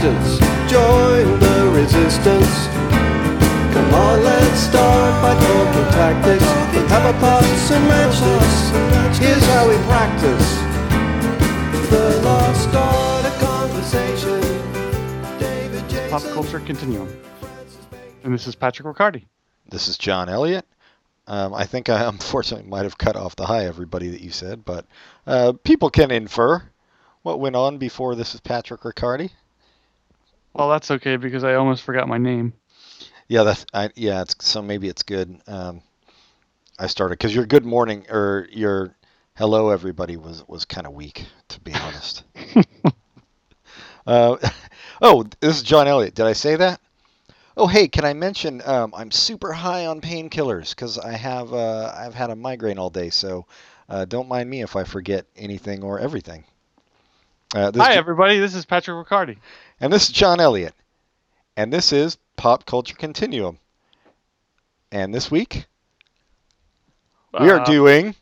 distance. Join the resistance. Come on, let's start by talking tactics. With have a pass and matches. Here's how we practice. The lost art of conversation. David Jason. Pop Culture Continuum. And this is Patrick Riccardi. This is John Elliott. Um, I think I unfortunately might have cut off the hi everybody that you said, but uh, people can infer what went on before this is Patrick Riccardi. Well, that's okay because I almost forgot my name. Yeah, that's I, yeah. It's, so maybe it's good. Um, I started because your good morning or your hello everybody was was kind of weak to be honest. uh, oh, this is John Elliott. Did I say that? Oh, hey, can I mention um, I'm super high on painkillers because I have uh, I've had a migraine all day, so uh, don't mind me if I forget anything or everything. Uh, Hi, is- everybody. This is Patrick Riccardi. And this is John Elliott, and this is Pop Culture Continuum. And this week we are Uh, doing.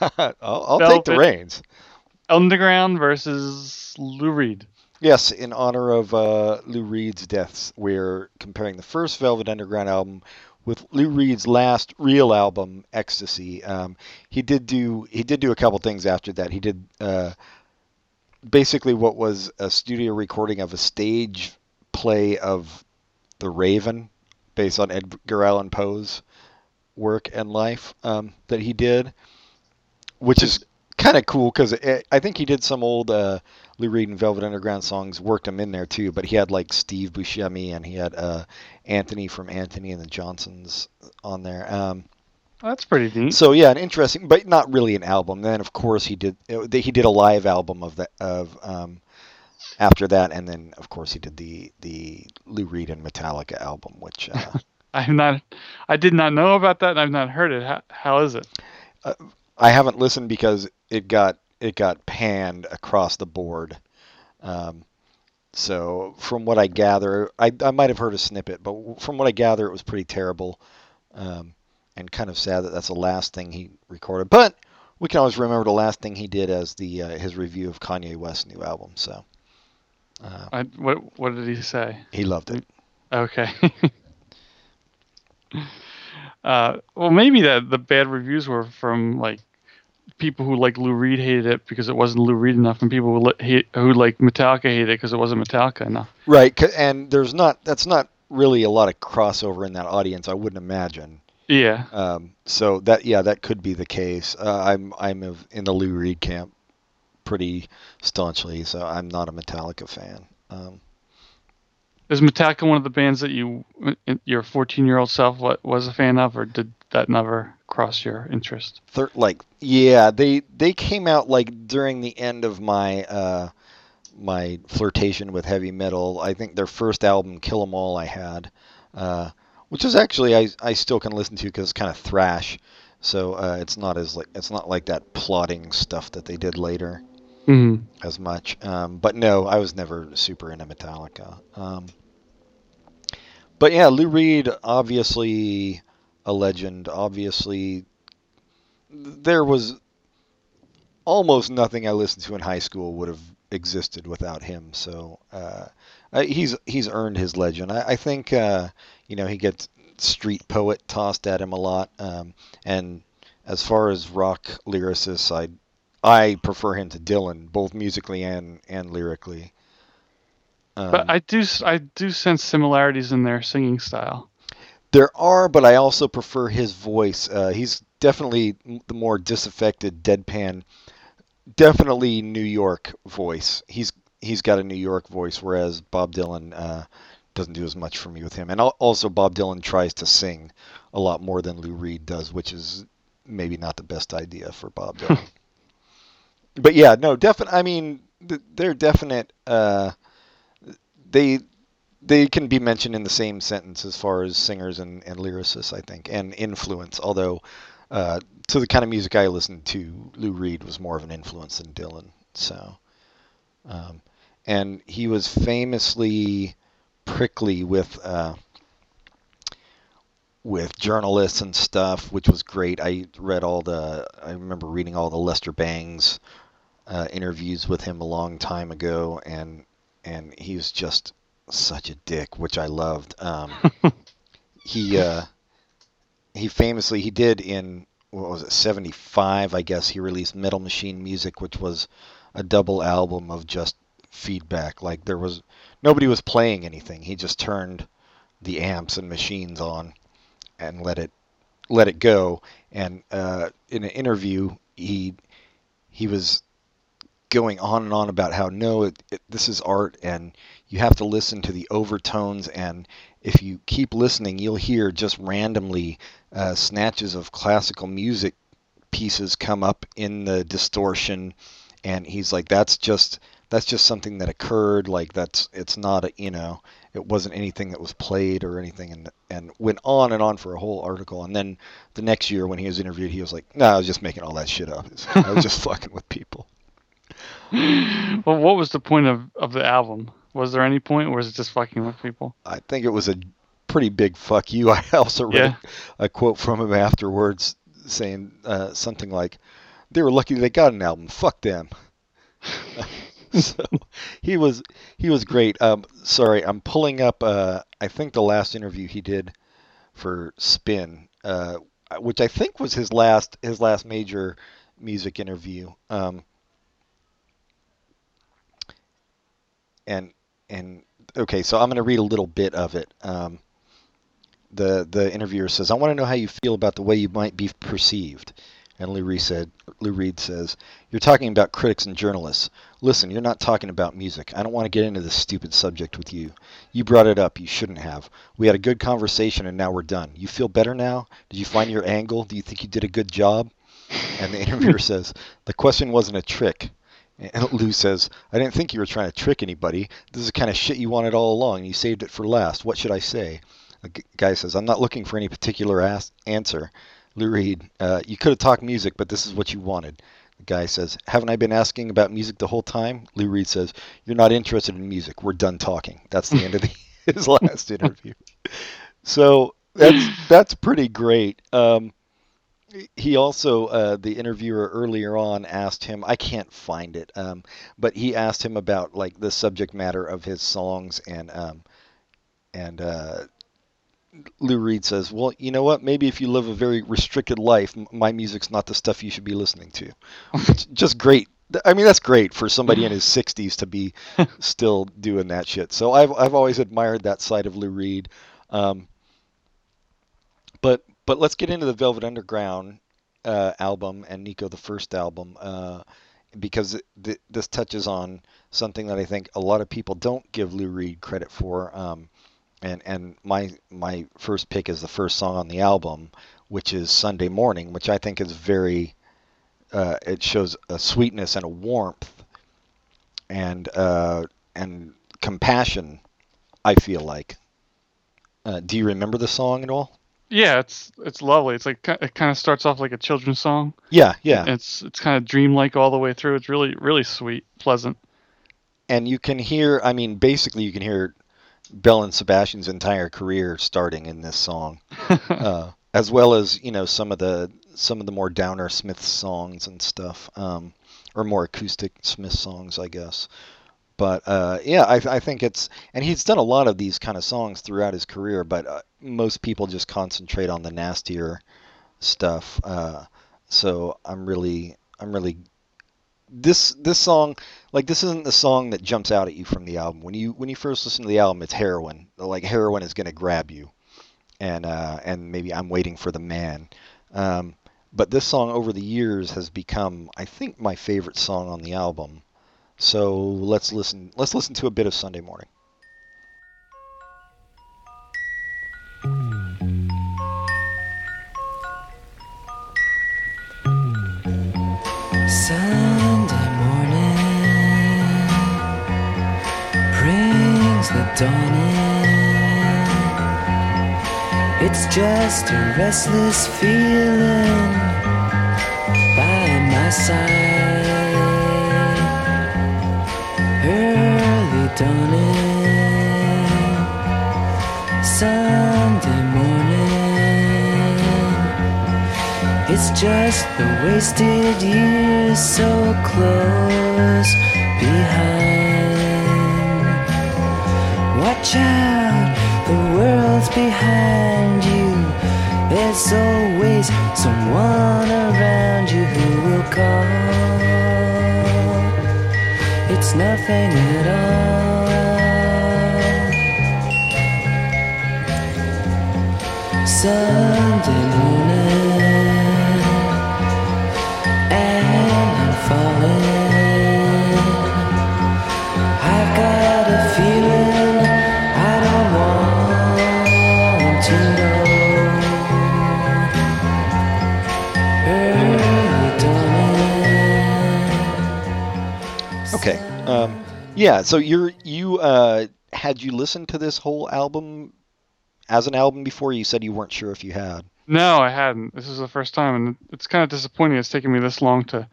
I'll, I'll take the reins. Underground versus Lou Reed. Yes, in honor of uh, Lou Reed's deaths, we're comparing the first Velvet Underground album with Lou Reed's last real album, Ecstasy. Um, he did do he did do a couple things after that. He did uh, basically what was a studio recording of a stage play of The Raven, based on Edgar Allan Poe's work and life um, that he did, which is kind of cool because I think he did some old. Uh, Lou Reed and Velvet Underground songs worked him in there too, but he had like Steve Buscemi and he had uh, Antony from Antony and the Johnsons on there. Um, That's pretty neat. so yeah, an interesting, but not really an album. Then of course he did he did a live album of that of um, after that, and then of course he did the the Lou Reed and Metallica album, which uh, I'm not. I did not know about that, and I've not heard it. How, how is it? I haven't listened because it got it got panned across the board. Um, so from what I gather, I, I might have heard a snippet, but from what I gather, it was pretty terrible, um, and kind of sad that that's the last thing he recorded. But we can always remember the last thing he did as the uh, his review of Kanye West's new album. So uh, I, what What did he say? he loved it. Okay. uh, well, maybe that the bad reviews were from like people who like Lou Reed hated it because it wasn't Lou Reed enough, and people who, li- hate, who like Metallica hated it because it wasn't Metallica enough. Right, and there's not that's not really a lot of crossover in that audience. I wouldn't imagine. Yeah. Um, so that yeah, that could be the case. Uh, I'm I'm of, in the Lou Reed camp pretty staunchly, so I'm not a Metallica fan. Um, Is Metallica one of the bands that you, your 14 year old self, was a fan of, or did that never cross your interest? thir- like yeah, they they came out like during the end of my uh, my flirtation with heavy metal. I think their first album, Kill 'Em All, I had, uh, which is actually I I still can listen to because it's kind of thrash. So uh, it's not as like it's not like that plotting stuff that they did later. Mm. as much. Um, but no, I was never super into Metallica. Um, but yeah, Lou Reed, obviously a legend. Obviously, there was almost nothing I listened to in high school would have existed without him. So uh, he's he's earned his legend. I, I think uh, you know he gets street poet tossed at him a lot. Um, and as far as rock lyricists, I I prefer him to Dylan, both musically and and lyrically. Um, But I do, I do sense similarities in their singing style. There are, but I also prefer his voice. Uh, he's definitely the more disaffected, deadpan, definitely New York voice. He's he's got a New York voice, whereas Bob Dylan uh, doesn't do as much for me with him. And also, Bob Dylan tries to sing a lot more than Lou Reed does, which is maybe not the best idea for Bob Dylan. but yeah, no, definite. I mean, they're definite. Uh, they they can be mentioned in the same sentence as far as singers and, and lyricists, I think, and influence. Although, uh, to the kind of music I listened to, Lou Reed was more of an influence than Dylan. So, um, and he was famously prickly with uh, with journalists and stuff, which was great. I read all the. I remember reading all the Lester Bangs uh, interviews with him a long time ago, and and he was just such a dick, which I loved. Um, he uh, he famously he did in what was it 75 I guess he released Metal Machine Music which was a double album of just feedback like there was nobody was playing anything. He just turned the amps and machines on and let it let it go. And uh, in an interview he he was going on and on about how no it, it, this is art and you have to listen to the overtones. And if you keep listening you'll hear just randomly uh, snatches of classical music pieces come up in the distortion. And he's like that's just that's just something that occurred like that's it's not a you know it wasn't anything that was played or anything and and went on and on for a whole article and then the next year when he was interviewed he was like no i was just making all that shit up i was just fucking with people well what was the point of of the album was there any point or was it just fucking with people i think it was a pretty big fuck you. I also read yeah. a quote from him afterwards saying uh, something like, "They were lucky they got an album. Fuck them." so he was he was great. Um, sorry, I'm pulling up. Uh, I think the last interview he did for Spin, uh, which I think was his last his last major music interview. Um, and and okay, so I'm going to read a little bit of it. Um, the the interviewer says, "I want to know how you feel about the way you might be perceived." And Lou Reed said, Lou Reed says, "You're talking about critics and journalists. Listen, you're not talking about music. I don't want to get into this stupid subject with you. You brought it up. You shouldn't have. We had a good conversation, and now we're done. You feel better now? Did you find your angle? Do you think you did a good job?" And the interviewer says, "The question wasn't a trick." And Lou says, I didn't think you were trying to trick anybody. This is the kind of shit you wanted all along. You saved it for last. What should I say? The guy says, I'm not looking for any particular answer. Lou Reed, uh, you could have talked music, but this is what you wanted. The guy says, Haven't I been asking about music the whole time? Lou Reed says, You're not interested in music. We're done talking. That's the end of the, his last interview. So that's that's pretty great. Um, he also, uh, the interviewer earlier on asked him, I can't find it, um, but he asked him about like the subject matter of his songs and um, and uh, Lou Reed says, "Well, you know what? Maybe if you live a very restricted life, my music's not the stuff you should be listening to." Just great. I mean, that's great for somebody in his 60s to be still doing that shit. So I've I've always admired that side of Lou Reed. Um, but but let's get into the Velvet Underground uh, album and Nico the first album uh, because th- this touches on something that I think a lot of people don't give Lou Reed credit for. Um, and and my my first pick is the first song on the album, which is Sunday Morning, which I think is very uh, it shows a sweetness and a warmth and uh, and compassion. I feel like. Uh, do you remember the song at all? Yeah, it's it's lovely. It's like it kind of starts off like a children's song. Yeah, yeah. It's it's kind of dreamlike all the way through. It's really really sweet, pleasant. And you can hear, I mean, basically you can hear Belle and Sebastian's entire career starting in this song, uh, as well as you know some of the some of the more downer Smith songs and stuff, um, or more acoustic Smith songs, I guess. But uh, yeah, I, I, think it's and he's done a lot of these kind of songs throughout his career, but uh, most people just concentrate on the nastier stuff. Uh, so I'm really I'm really this this song like this isn't the song that jumps out at you from the album. When you when you first listen to the album it's heroin. Like heroin is going to grab you. And uh, and maybe i'm waiting for the man. Um, but this song over the years has become i think my favorite song on the album. So let's listen let's listen to a bit of sunday morning dawning. It's just a restless feeling by my side. Early dawning, Sunday morning. It's just the wasted years so close behind. Out, the world's behind you. There's always someone around you who will call. It's nothing at all. Sunday morning, yeah. So you're you uh, had you listened to this whole album as an album before? You said you weren't sure if you had. No, I hadn't. This is the first time, and it's kind of disappointing. It's taken me this long to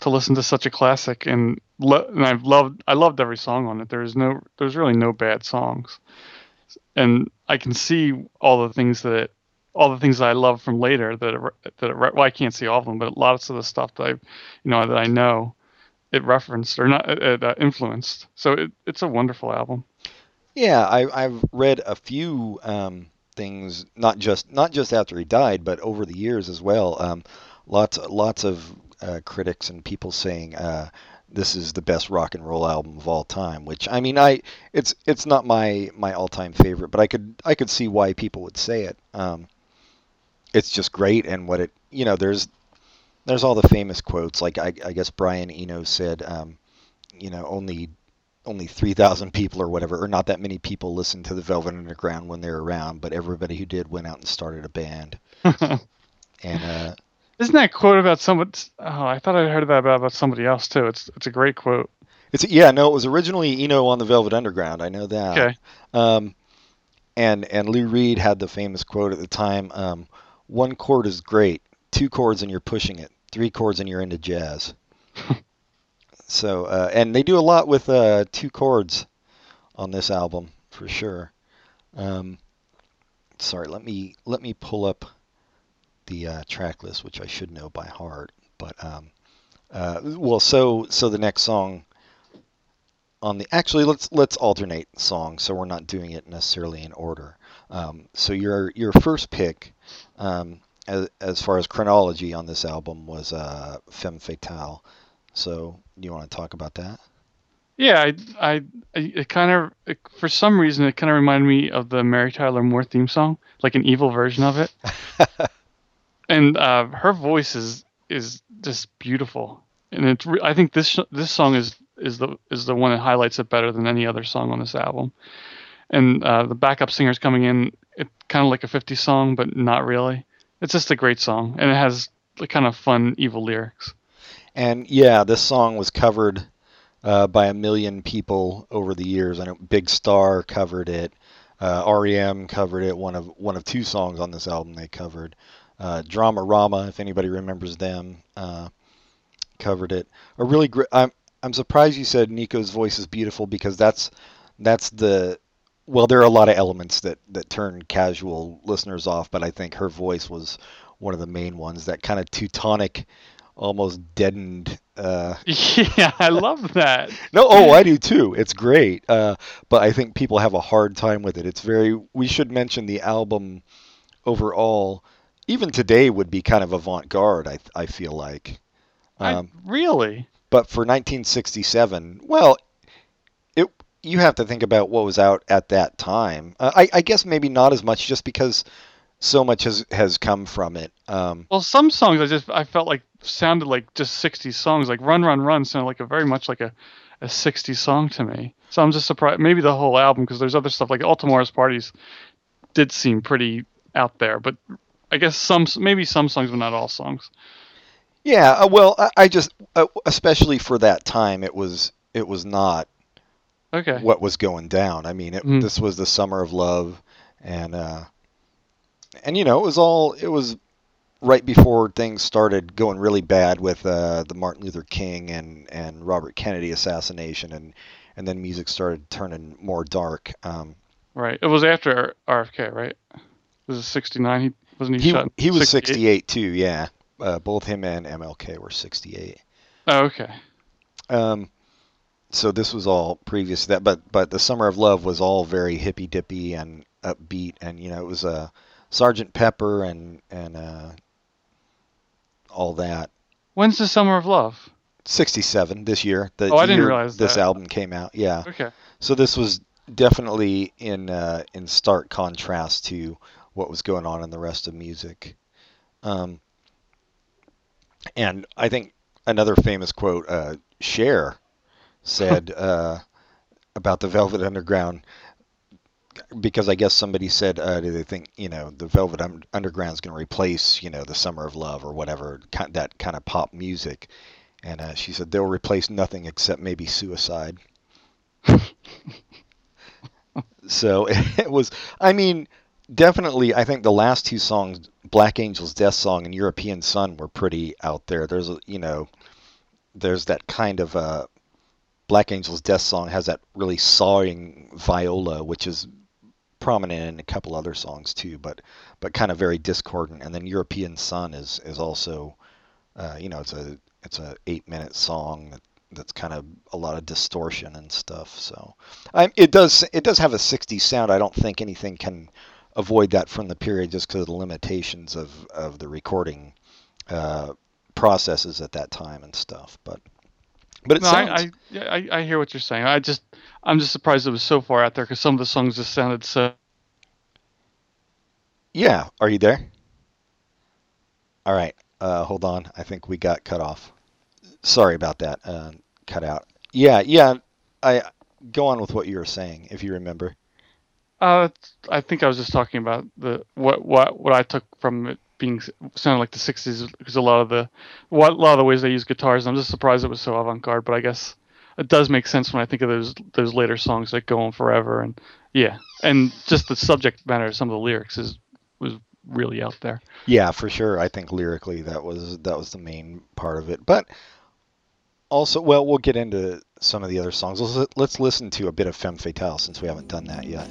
to listen to such a classic, and lo- and I've loved I loved every song on it. There's no there's really no bad songs, and I can see all the things that it, all the things that I love from later that it, that it, well I can't see all of them, but lots of the stuff that I you know that I know it referenced or not it, uh, influenced. So it, it's a wonderful album. Yeah, I, I've read a few um, things, not just not just after he died, but over the years as well. Um, lots lots of uh, critics and people saying uh, this is the best rock and roll album of all time. Which I mean, I it's it's not my my all time favorite, but I could I could see why people would say it. Um, it's just great, and what it you know there's there's all the famous quotes like I, I guess Brian Eno said, um, you know, only only 3,000 people or whatever, or not that many people listened to the Velvet Underground when they were around, but everybody who did went out and started a band. And uh, Isn't that quote about someone? Oh, I thought I heard that about, about somebody else too. It's it's a great quote. it's yeah, no, it was originally Eno on the Velvet Underground. I know that. Okay. Um, and and Lou Reed had the famous quote at the time: um, "One chord is great, two chords and you're pushing it, three chords and you're into jazz." so uh, and they do a lot with uh, two chords on this album for sure. Um, sorry, let me let me pull up the uh, track list, which I should know by heart. But um, uh, well, so so the next song on the actually let's let's alternate songs, so we're not doing it necessarily in order. Um, so your your first pick, um, as as far as chronology on this album was uh, Femme Fatale. So you want to talk about that? Yeah, I, I, I it kind of, it, for some reason, it kind of reminded me of the Mary Tyler Moore theme song, like an evil version of it. and uh, her voice is is just beautiful, and it's. Re- I think this this song is is the is the one that highlights it better than any other song on this album. And uh, the backup singer's coming in, it kind of like a 50 song, but not really. It's just a great song, and it has like kind of fun evil lyrics. And yeah, this song was covered uh, by a million people over the years. I know Big Star covered it. Uh, REM covered it. One of one of two songs on this album they covered. Uh, Dramarama, if anybody remembers them, uh, covered it. A really great. I'm I'm surprised you said Nico's voice is beautiful because that's that's the well. There are a lot of elements that that turn casual listeners off, but I think her voice was one of the main ones. That kind of Teutonic, almost deadened. Uh, Yeah, I love that. no, oh, I do too. It's great, uh, but I think people have a hard time with it. It's very. We should mention the album overall. Even today would be kind of avant-garde. I I feel like. Um, I, really? but for 1967, well, it you have to think about what was out at that time. Uh, I, I guess maybe not as much, just because so much has has come from it. Um, Well, some songs I just I felt like sounded like just 60s songs. Like Run Run Run sounded like a very much like a a 60s song to me. So I'm just surprised. Maybe the whole album because there's other stuff like All Tomorrow's Parties did seem pretty out there, but I guess some maybe some songs, but not all songs. yeah, uh, well, I, I just uh, especially for that time, it was it was not Okay. what was going down. I mean, it, Mhm. this was the summer of love, and uh, and you know, it was all it was right before things started going really bad with uh, the Martin Luther King and and Robert Kennedy assassination, and and then music started turning more dark. Um, Right. It was after RFK, right? This is 69. He wasn't he, he shot. he was 68? 68 too. Yeah, uh, both him and MLK were 68. Oh, okay. Um, so this was all previous to that, but but the Summer of Love was all very hippy dippy and upbeat, and you know it was a uh, Sergeant Pepper and and uh, all that. When's the Summer of Love? 67 this year. The Oh, I didn't realize this that. album came out. Yeah. Okay. So this was definitely in uh, in stark contrast to what was going on in the rest of music. Um, and I think another famous quote, uh, Cher said uh, about the Velvet Underground, because I guess somebody said, uh, do they think you know the Velvet Un- Underground is going to replace you know the Summer of Love or whatever that kind of pop music? And uh, she said they'll replace nothing except maybe suicide. so it was. I mean, definitely. I think the last two songs, Black Angel's Death Song and European Son, were pretty out there. There's a you know, there's that kind of uh, Black Angel's Death Song has that really sawing viola, which is prominent in a couple other songs too, but but kind of very discordant. And then European Son is is also, uh, you know, it's a it's a eight minute song that, that's kind of a lot of distortion and stuff. So I, it does it does have a 60s sound. I don't think anything can avoid that from the period just because of the limitations of of the recording uh, processes at that time and stuff. But but it No, sounds I, I, I I hear what you're saying. I just I'm just surprised it was so far out there because some of the songs just sounded so. yeah. Are you there? All right. Uh, hold on. I think we got cut off. Sorry about that. Uh, cut out. Yeah, yeah. I go on with what you were saying if you remember. Uh, I think I was just talking about the what what what I took from it being sounding like the '60s because a lot of the a lot of the ways they use guitars. I'm just surprised it was so avant-garde, but I guess it does make sense when I think of those those later songs like "Go On Forever" and yeah, and just the subject matter of some of the lyrics is was really out there. Yeah, for sure. I think lyrically that was that was the main part of it. But also, well, we'll get into some of the other songs. Let's, let's listen to a bit of Femme Fatale since we haven't done that yet.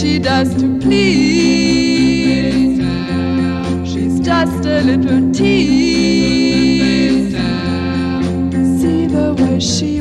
She does to please. She's just a little tease. See the way she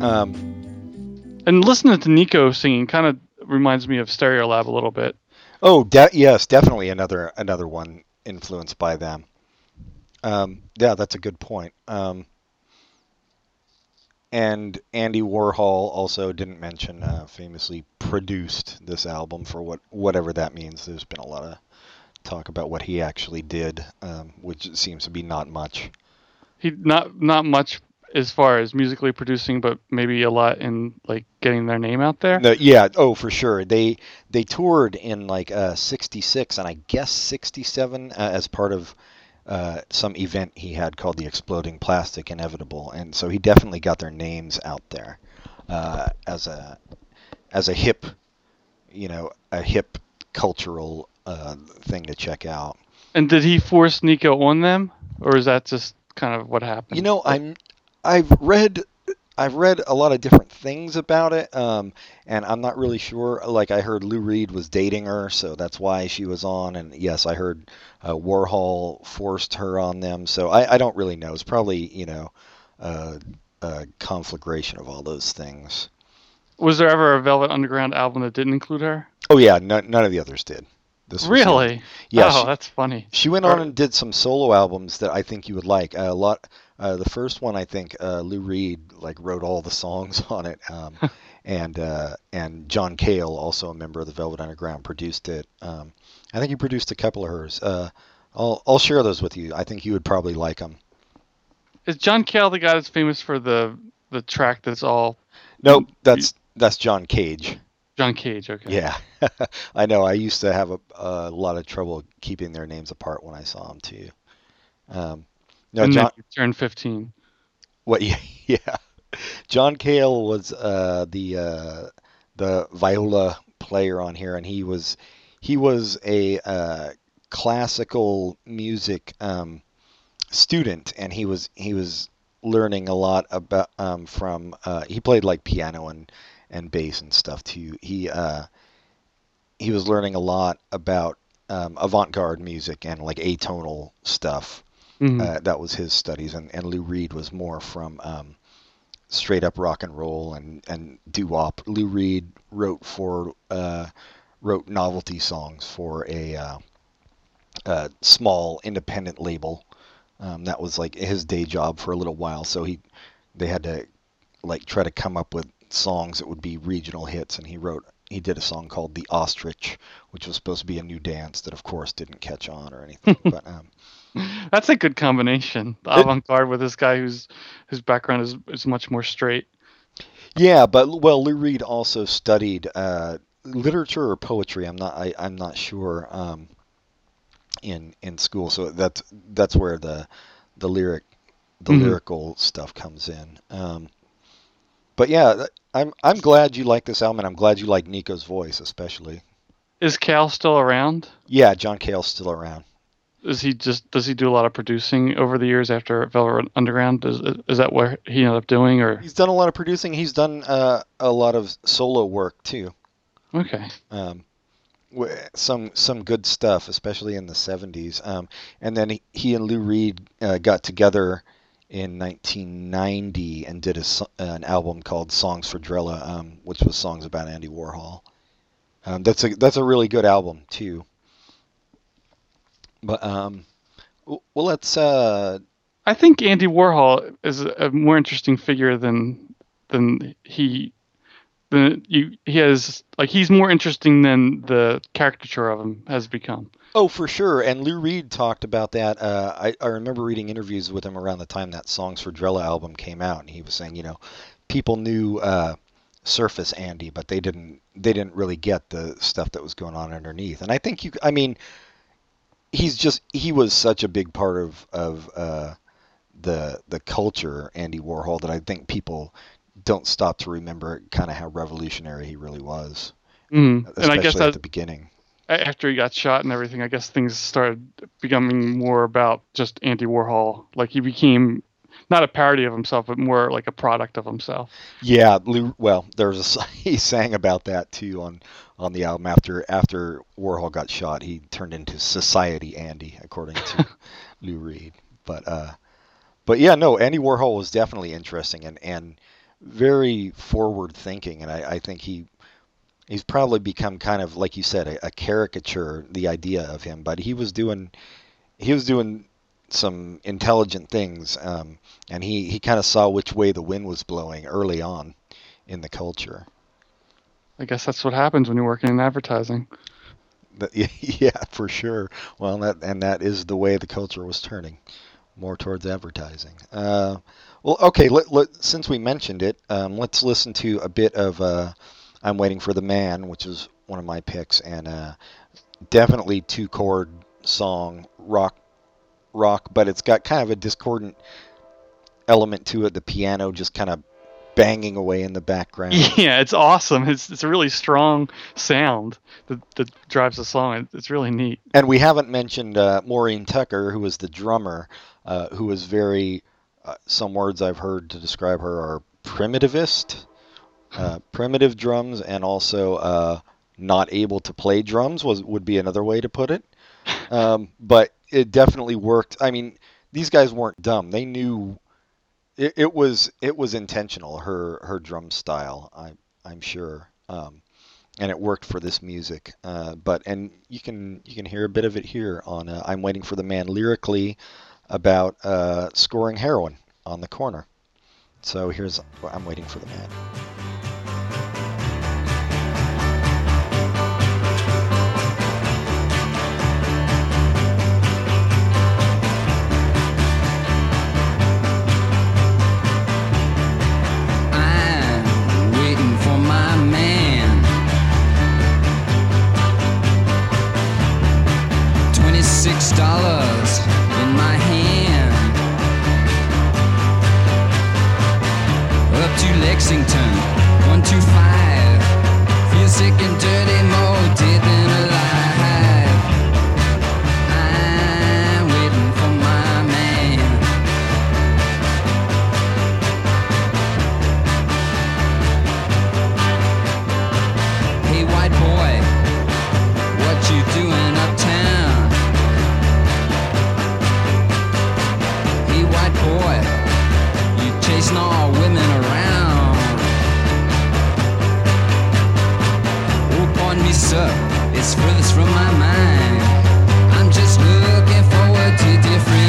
Um, And listening to Nico singing kind of reminds me of Stereolab a little bit. oh, de- yes, definitely another another one influenced by them. Um, yeah, that's a good point. Um, and Andy Warhol also didn't mention uh, famously produced this album for what whatever that means. There's been a lot of talk about what he actually did, um, which seems to be not much. He not not much as far as musically producing, but maybe a lot in like getting their name out there. No, yeah, oh for sure. They they toured in like uh, '66 and I guess '67 uh, as part of uh, some event he had called the Exploding Plastic Inevitable, and so he definitely got their names out there uh, as a as a hip, you know, a hip cultural uh, thing to check out. And did he force Nico on them, or is that just kind of what happened? You know, I'm I've read I've read a lot of different things about it, um, and I'm not really sure. Like I heard Lou Reed was dating her, so that's why she was on. And yes, I heard uh, Warhol forced her on them. So I, I don't really know. It's probably you know uh, a conflagration of all those things. Was there ever a Velvet Underground album that didn't include her? Oh yeah, none, none of the others did. This Really? Yeah, Oh, she- that's funny. She went Or- on and did some solo albums that I think you would like. a lot. Uh, the first one, I think uh, Lou Reed like wrote all the songs on it, um, and uh, and John Cale, also a member of the Velvet Underground, produced it. Um, I think he produced a couple of hers. Uh, I'll I'll share those with you. I think you would probably like them. Is John Cale the guy that's famous for the the track that's all Nope, that's that's John Cage. John Cage? Okay. Yeah, I know. I used to have a, a lot of trouble keeping their names apart when I saw them too. Um, no, and John. then turned 15. What? Yeah, yeah. John Cale was uh, the uh, the viola player on here, and he was he was a uh, classical music um, student, and he was he was learning a lot about um, from uh, he played like piano and and bass and stuff too. He uh, he was learning a lot about um, avant-garde music and like atonal stuff. Mhm. Uh, that was his studies, and, and Lou Reed was more from um, straight up rock and roll and and doo wop. Lou Reed wrote for uh, wrote novelty songs for a, uh, a small independent label. Um, that was like his day job for a little while. So he they had to like try to come up with songs that would be regional hits, and he wrote he did a song called "The Ostrich," which was supposed to be a new dance that, of course, didn't catch on or anything. but um, That's a good combination. The avant-garde with this guy whose whose background is is much more straight. Yeah, but well, Lou Reed also studied uh, literature or poetry. I'm not. I, I'm not sure. Um, in in school, so that's that's where the the lyric the Mhm. lyrical stuff comes in. Um, but yeah, I'm I'm glad you like this album, and I'm glad you like Nico's voice, especially. Is Cal still around? Yeah, John Cale's still around. Is he just does he do a lot of producing over the years after Velvet Underground? Is is that what he ended up doing, or He's done a lot of producing. He's done uh, a lot of solo work too. okay? um, some some good stuff, especially in the 70s. Um, and then he, he and Lou Reed uh, got together in 1990 and did a, an album called Songs for Drella, um, which was songs about Andy Warhol. Um, that's a that's a really good album too. But um, well, let's uh, I think Andy Warhol is a more interesting figure than than he than you he has like he's more interesting than the caricature of him has become. Oh, for sure. And Lou Reed talked about that. Uh, I, I remember reading interviews with him around the time that Songs for Drella album came out, and he was saying, you know, people knew uh, Surface Andy, but they didn't they didn't really get the stuff that was going on underneath. And I think you, I mean, he's just he was such a big part of of uh, the the culture, Andy Warhol, that I think people don't stop to remember kind of how revolutionary he really was, Mm. And especially I guess at that the beginning. after he got shot and everything, I guess things started becoming more about just Andy Warhol. Like he became not a parody of himself, but more like a product of himself. Yeah, Lou, well, there's a, he sang about that too on on the album after after Warhol got shot. He turned into Society Andy, according to Lou Reed. But uh, but yeah, no, Andy Warhol was definitely interesting and and very forward thinking, and I, I think he he's probably become kind of like you said a, a caricature the idea of him, but he was doing he was doing some intelligent things, um, and he, he kind of saw which way the wind was blowing early on in the culture. I guess that's what happens when you're working in advertising. But, yeah, for sure. Well, that and that is the way the culture was turning, more towards advertising. Uh, well, okay. Let, let, since we mentioned it, um, let's listen to a bit of uh, "I'm Waiting for the Man," which is one of my picks, and uh, definitely two chord song, rock, rock, but it's got kind of a discordant element to it. The piano just kind of banging away in the background. Yeah, it's awesome. It's it's a really strong sound that, that drives the song. It's really neat. And we haven't mentioned uh, Maureen Tucker, who was the drummer, uh, who was very, uh, some words I've heard to describe her are primitivist, uh, primitive drums, and also uh, not able to play drums was would be another way to put it. Um, but it definitely worked. I mean, these guys weren't dumb. They knew it, it was it was intentional. Her her drum style, I I'm sure, um, and it worked for this music. Uh, but and you can you can hear a bit of it here on uh, I'm waiting for the man lyrically about uh, scoring heroin on the corner. So here's I'm waiting for the man. Twenty-six dollars in my hand. Up to Lexington, one two five. Feel sick and dirty, more dead from my mind. I'm just looking forward to different.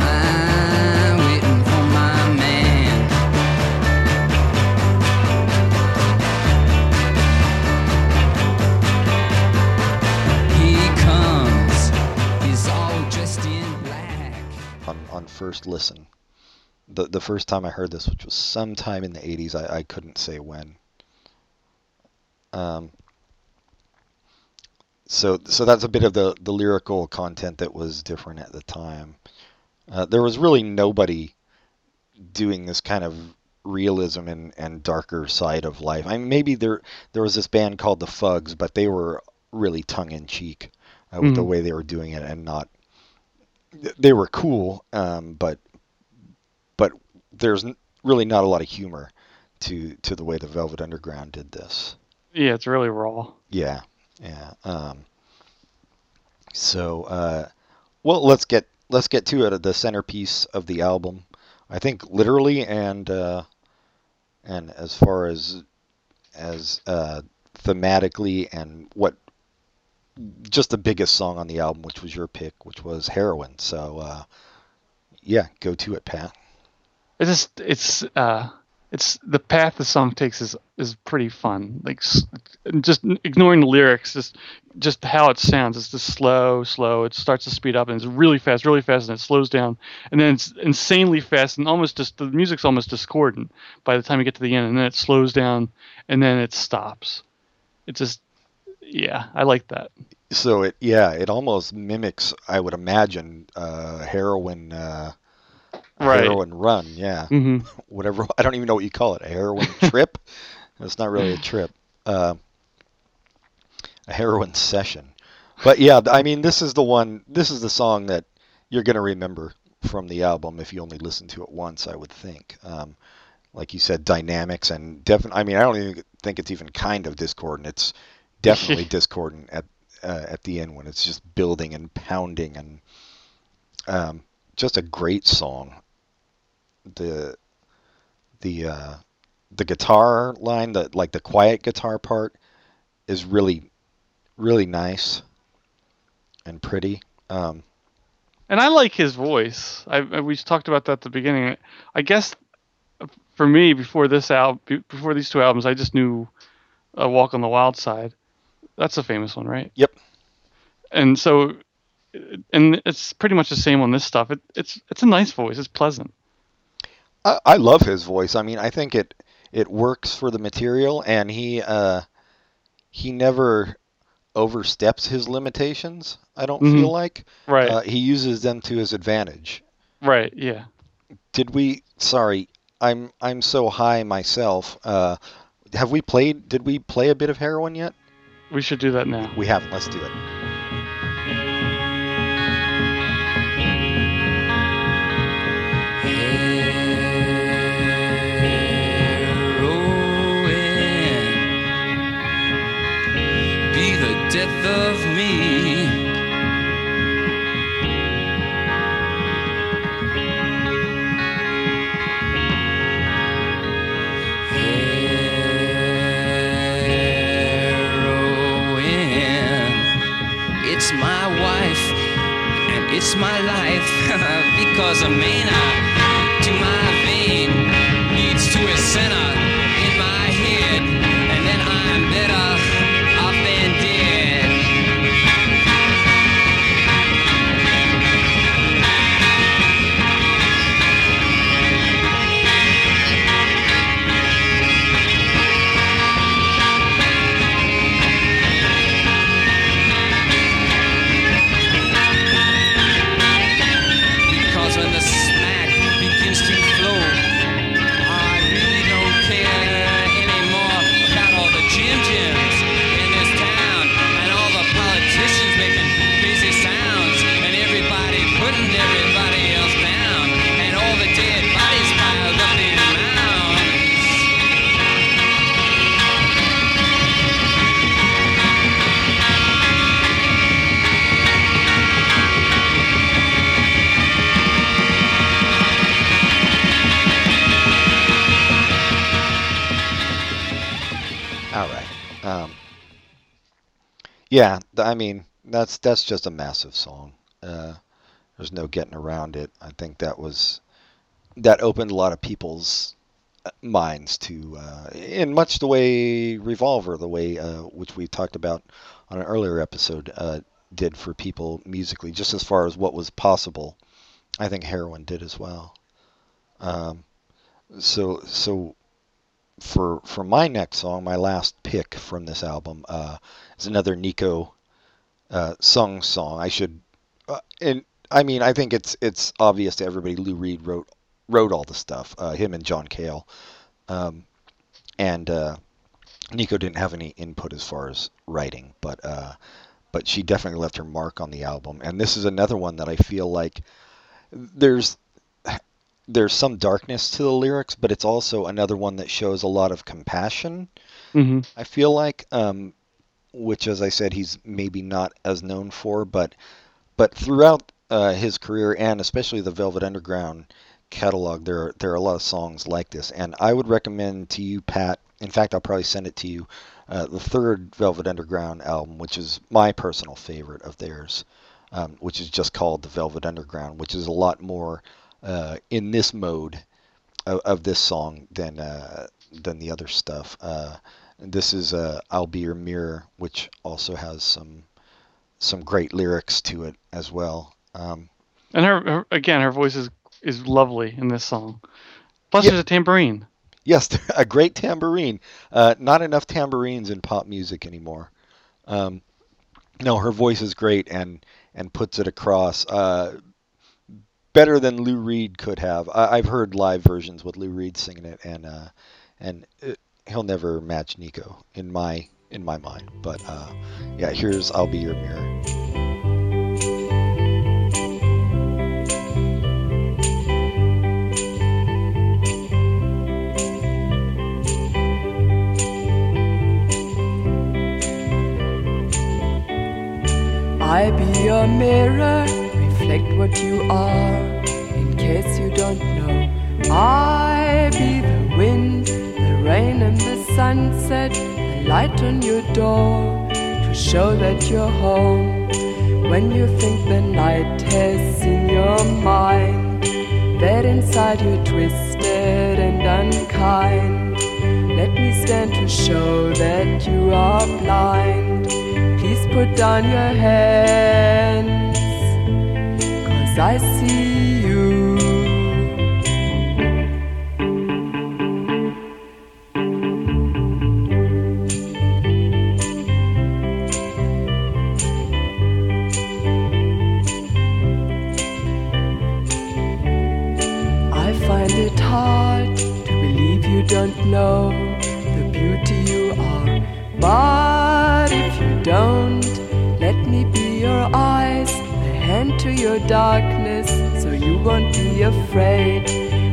I'm waiting for my man. He comes, he's all dressed in black. on, on first listen. The the first time I heard this, which was sometime in the 80s, I, I couldn't say when. Um, so so that's a bit of the, the lyrical content that was different at the time. Uh, there was really nobody doing this kind of realism and, and darker side of life. I mean, maybe there there was this band called the Fugs, but they were really tongue in cheek uh, with the Mhm. way they were doing it and not they were cool, um, but but there's really not a lot of humor to to the way the Velvet Underground did this. Yeah, it's really raw. Yeah, yeah. Um, so, uh, well, let's get let's get to it. The centerpiece of the album, I think, literally and uh, and as far as as uh, thematically and what just the biggest song on the album, which was your pick, which was Heroin. So, uh, yeah, go to it, Pat. It's just it's uh it's the path the song takes is is pretty fun. Like just ignoring the lyrics, just just how it sounds. It's just slow, slow. It starts to speed up and it's really fast, really fast, and it slows down, and then it's insanely fast and almost just the music's almost discordant by the time you get to the end, and then it slows down and then it stops. It just yeah, I like that. So it, yeah, it almost mimics, I would imagine, uh, heroin, uh, Right. heroin run. Yeah, hmm whatever. I don't even know what you call it. A heroin trip. It's not really a trip. Uh, a heroin session. But yeah, I mean, this is the one. This is the song that you're gonna remember from the album if you only listen to it once. I would think. Um, like you said, dynamics and definitely. I mean, I don't even think it's even kind of discordant. It's definitely discordant at uh, at the end when it's just building and pounding and um, just a great song. The the uh, the guitar line, the like the quiet guitar part, is really really nice and pretty. Um, And I like his voice. I, I we talked about that at the beginning. I guess for me, before this album, before these two albums, I just knew uh, "Walk on the Wild Side." That's a famous one, right? Yep. And so, and it's pretty much the same on this stuff. It, it's it's a nice voice. It's pleasant. I, I love his voice. I mean, I think it it works for the material, and he uh, he never oversteps his limitations. I don't Mhm. feel like Right. uh, he uses them to his advantage. right. Yeah. Did we? Sorry, I'm I'm so high myself. Uh, have we played? Did we play a bit of heroin yet? We should do that now. We haven't. Let's do it. death of me. Heroin. It's my wife and it's my life because a maniac uh, to my vein leads to a center. I mean that's that's just a massive song. Uh, there's no getting around it. I think that was that opened a lot of people's uh, minds to, uh, in much the way Revolver, the way uh, which we talked about on an earlier episode, uh, did for people musically, just as far as what was possible. I think Heroin did as well. Um, so so for for my next song, my last pick from this album uh, is another Nico uh, sung song. I should, uh, and I mean, I think it's it's obvious to everybody. Lou Reed wrote wrote all the stuff. Uh, him and John Cale, um, and uh, Nico didn't have any input as far as writing, but uh, but she definitely left her mark on the album. And this is another one that I feel like there's there's some darkness to the lyrics, but it's also another one that shows a lot of compassion. hmm I feel like, um, which, as I said, he's maybe not as known for, but but throughout uh, his career and especially the Velvet Underground catalog, there are, there are a lot of songs like this, and I would recommend to you, Pat. In fact, I'll probably send it to you. Uh, the third Velvet Underground album, which is my personal favorite of theirs, um, which is just called The Velvet Underground, which is a lot more uh, in this mode of, of this song than uh, than the other stuff. Uh, this is uh, "I'll Be Your Mirror," which also has some some great lyrics to it as well. Um, And her, her again, her voice is is lovely in this song. Plus, Yeah. there's a tambourine. yes, a great tambourine. Uh, not enough tambourines in pop music anymore. Um, no, her voice is great and and puts it across uh, better than Lou Reed could have. I, I've heard live versions with Lou Reed singing it, and uh, and it, he'll never match Nico in my in my mind. But uh, yeah, here's "I'll Be Your Mirror." I be your mirror, reflect what you are. In case you don't know, I be the wind, rain, and the sunset, the light on your door to show that you're home. When you think the night has in your mind, that inside you're twisted and unkind. Let me stand to show that you are blind. Please put down your hands, cause I see you. Darkness, so you won't be afraid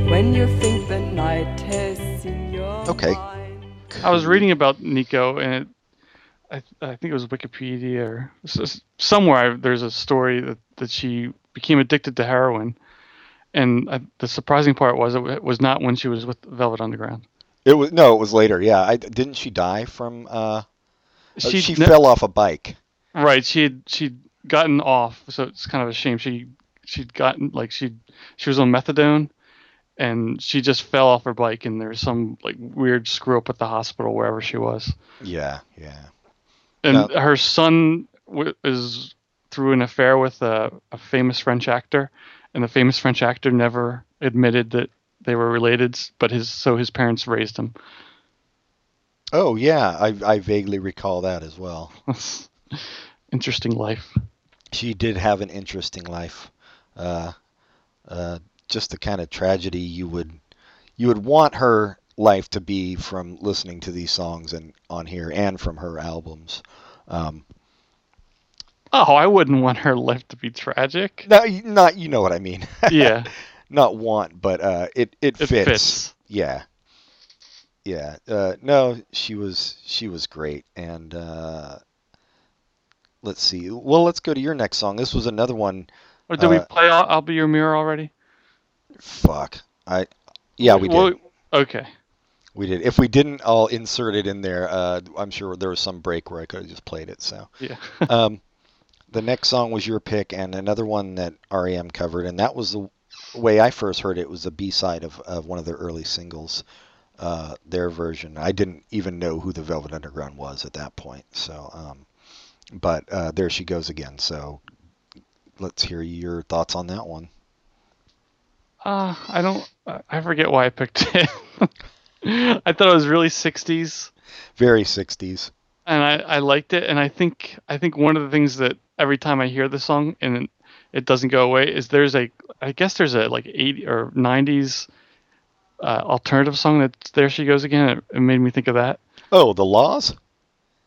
when you think the night has seen your Okay. mind. I was reading about Nico, and it, I, I think it was Wikipedia or s- s- somewhere. I, there's a story that, that she became addicted to heroin, and I, the surprising part was it was not when she was with Velvet Underground. It was no, it was later. Yeah, I, didn't she die from? Uh, She, she ne- fell off a bike. Right. She had she'd gotten off, so it's kind of a shame. She she'd gotten like she she was on methadone, and she just fell off her bike, and there was some like weird screw up at the hospital wherever she was, Yeah, yeah. and her son w- is through an affair with a, a famous French actor, and the famous French actor never admitted that they were related, but his so his parents raised him. Oh yeah, I I vaguely recall that as well. Interesting life. She did have an interesting life. Uh, uh, just the kind of tragedy you would you would want her life to be from listening to these songs and on here and from her albums. Um, Oh, I wouldn't want her life to be tragic. no, not you know what I mean. Yeah, not want, but uh, it it it fits. fits. Yeah. Yeah. Uh, no, she was she was great, and uh, let's see. Well, let's go to your next song. This was another one. Or did we Uh, play I'll, I'll Be Your Mirror already? Fuck. I. Yeah, we did. Well, okay. We did. If we didn't, I'll insert it in there. Uh, I'm sure there was some break where I could have just played it. So, Yeah. um, the next song was your pick, and another one that REM covered, and that was the way I first heard it. Was the B side of, of one of their early singles, uh, their version. I didn't even know who the Velvet Underground was at that point. So, um, but uh, there she goes again. So, let's hear your thoughts on that one. Uh, I don't. I- forget why I picked it. I thought it was really 60s, Very 60s. and I, I liked it. And I think I think one of the things that every time I hear the song and it, it doesn't go away is there's a I guess there's a like 80 or 90s uh, alternative song that there she goes again. It, it made me think of that. Oh, the La's.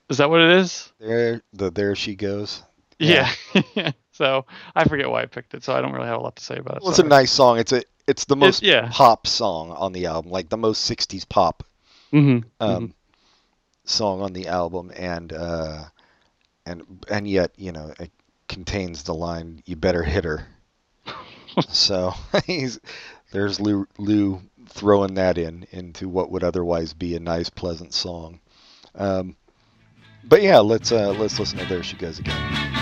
Is that what it is? There, the there she goes. Yeah. so I forget why I picked it, so I don't really have a lot to say about it. Well, it's a nice song. It's a it's the most yeah. pop song on the album, like the most '60s pop Mhm, um, mhm. song on the album, and uh, and and yet you know it contains the line "You better hit her." so he's there's Lou Lou throwing that in into what would otherwise be a nice, pleasant song. Um, but yeah, let's uh, let's listen to "There She Goes Again."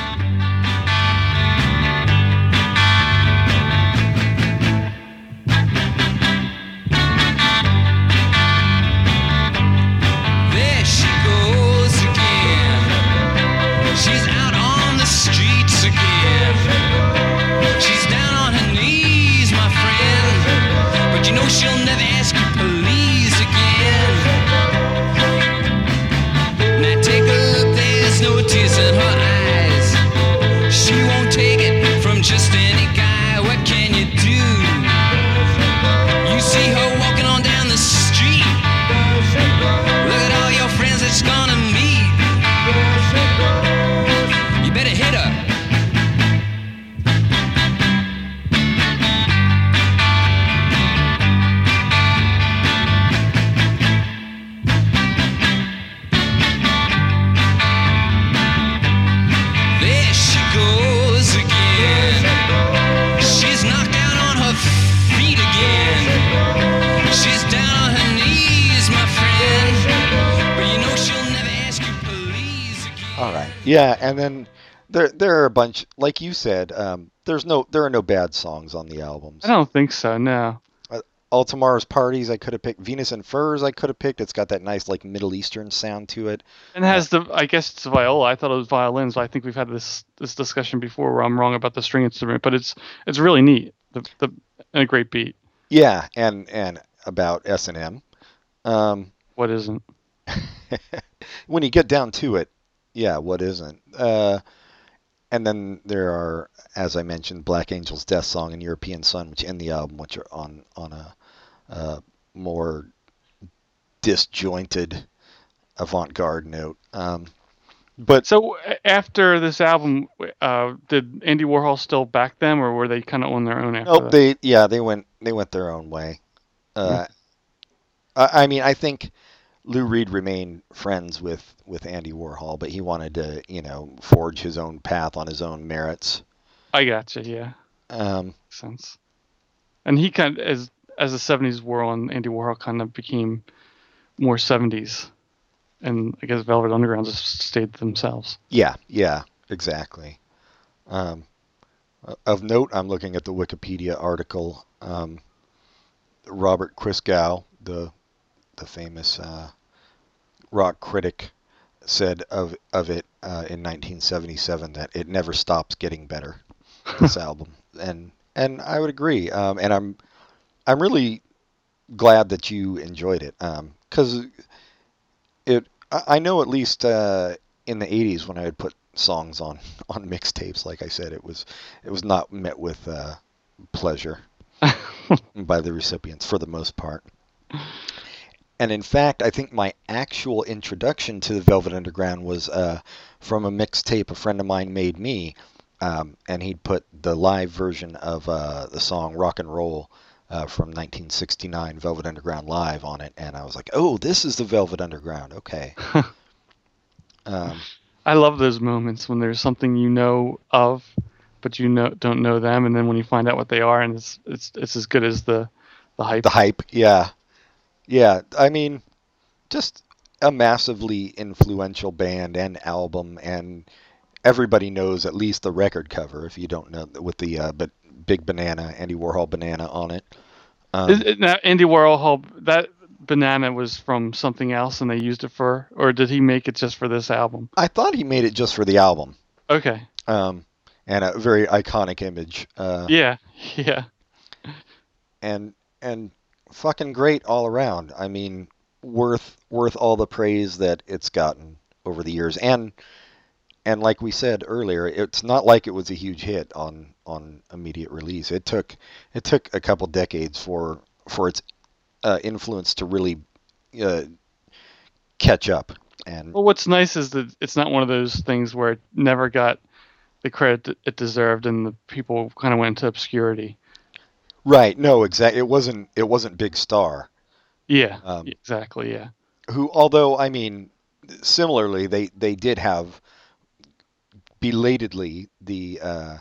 Yeah, and then there there are a bunch, like you said. Um, there's no there are no bad songs on the albums. I don't think so. No. All Tomorrow's Parties I could have picked. Venus in Furs I could have picked. It's got that nice like Middle Eastern sound to it. And it has the I guess it's a viola. I thought it was violins. I think we've had this this discussion before where I'm wrong about the string instrument, but it's it's really neat. The the and a great beat. Yeah, and and about S and M. Um, What isn't? when you get down to it, yeah, what isn't? Uh, and then there are, as I mentioned, Black Angel's Death Song and European Son, which end the album, which are on on a uh, more disjointed avant-garde note. Um, but So after this album, uh, did Andy Warhol still back them, or were they kind of on their own after Nope, that? they yeah they went they went their own way. Uh, I, I mean, I think Lou Reed remained friends with with Andy Warhol, but he wanted to you know forge his own path on his own merits. I gotcha. Yeah, Um, makes sense. And he kind of as as the '70s wore on, Andy Warhol kind of became more '70s, and I guess Velvet Underground just stayed themselves. yeah, yeah. exactly. Um, of note, I'm looking at the Wikipedia article. Um, Robert Christgau, the the famous uh, rock critic, said of of it uh, in 1977 that it never stops getting better. This album, and and I would agree. Um, and I'm I'm really glad that you enjoyed it because it. I I know at least uh, in the 80s when I would put songs on on mixtapes, like I said, it was it was not met with uh, pleasure by the recipients for the most part. And in fact, I think my actual introduction to the Velvet Underground was uh, from a mixtape a friend of mine made me, um, and he'd put the live version of uh, the song "Rock and Roll" uh, from 1969, Velvet Underground live on it, and I was like, "Oh, this is the Velvet Underground." Okay. um, I love those moments when there's something you know of, but you know don't know them, and then when you find out what they are, and it's it's it's as good as the the hype. the hype, yeah, yeah. I mean, just a massively influential band and album, and everybody knows at least the record cover. If you don't know, with the uh, but big banana, Andy Warhol banana on it. Um, Is it, now, Andy Warhol that banana was from something else, and they used it for, or did he make it just for this album? I thought he made it just for the album, Okay. um, and a very iconic image. Uh, Yeah. Yeah. and and fucking great all around. I mean, worth worth all the praise that it's gotten over the years. And and like we said earlier, it's not like it was a huge hit on on immediate release. It took it took a couple decades for for its uh, influence to really uh, catch up. And Well, what's nice is that it's not one of those things where it never got the credit it deserved, and the people kind of went into obscurity. Right, no, exactly. It wasn't it wasn't Big Star. Yeah. Um, exactly. Yeah. who although I mean similarly they they did have belatedly the uh,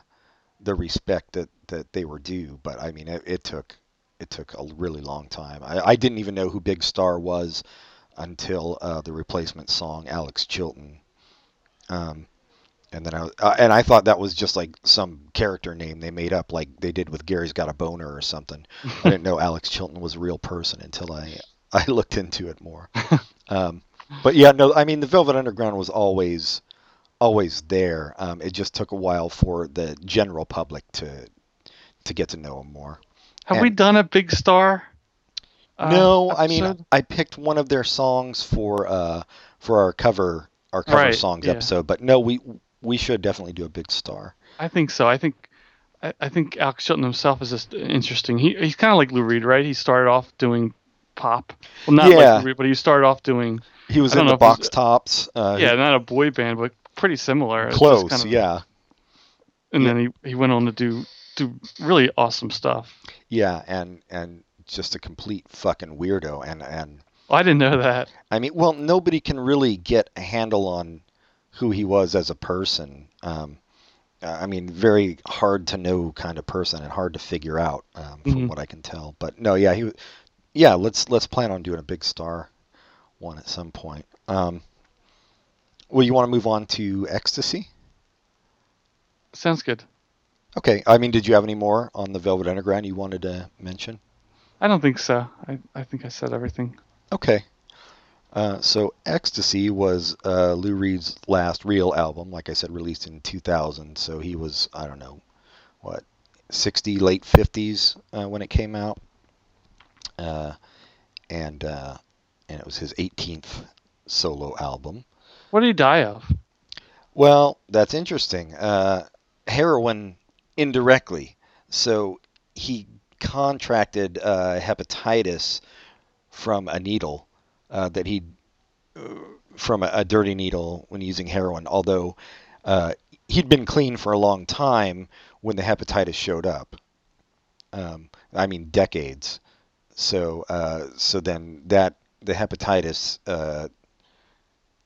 the respect that that they were due but I mean it, it took it took a really long time I, I didn't even know who Big Star was until uh, the Replacements song Alex Chilton um, and then I uh, and I thought that was just like some character name they made up like they did with Gary's Got a Boner or something I didn't know Alex Chilton was a real person until I I looked into it more um, but yeah, no, I mean the Velvet Underground was always always there. Um, it just took a while for the general public to to get to know them more. Have we done a big star? uh, no, I mean? I picked one of their songs for uh, for our cover our cover Right, songs yeah. episode, but no, we we should definitely do a big star. I think so. I think. I, I think Alex Chilton himself is just interesting. He he's kind of like Lou Reed, right? He started off doing pop. Well, not Yeah. like Lou Reed, but he started off doing He was in the it was- Box Tops. Uh, yeah, not a boy band, but pretty similar. Close. kind of- Yeah, And then he, he went on to do do really awesome stuff. yeah, and and just a complete fucking weirdo, and and I didn't know that. I mean, well, nobody can really get a handle on who he was as a person. Um, uh, I mean, very hard to know kind of person and hard to figure out um, from Mhm. what I can tell. But no, yeah, he, yeah, let's let's plan on doing a big star one at some point. Um, well, you want to move on to ecstasy? Sounds good. Okay. I mean, did you have any more on the Velvet Underground you wanted to mention? I don't think so. I, I think I said everything. Okay. Uh, so Ecstasy was uh, Lou Reed's last real album, like I said, released in 2000. So he was, I don't know, what, 60, late 50s uh, when it came out. Uh, and uh, and it was his 18th solo album. What did he die of? Well, that's interesting. Uh, heroin indirectly. So he contracted uh, hepatitis from a needle uh, that he uh, from a, a dirty needle when using heroin. Although uh, he'd been clean for a long time when the hepatitis showed up. Um, I mean, decades. So uh, so then that the hepatitis uh,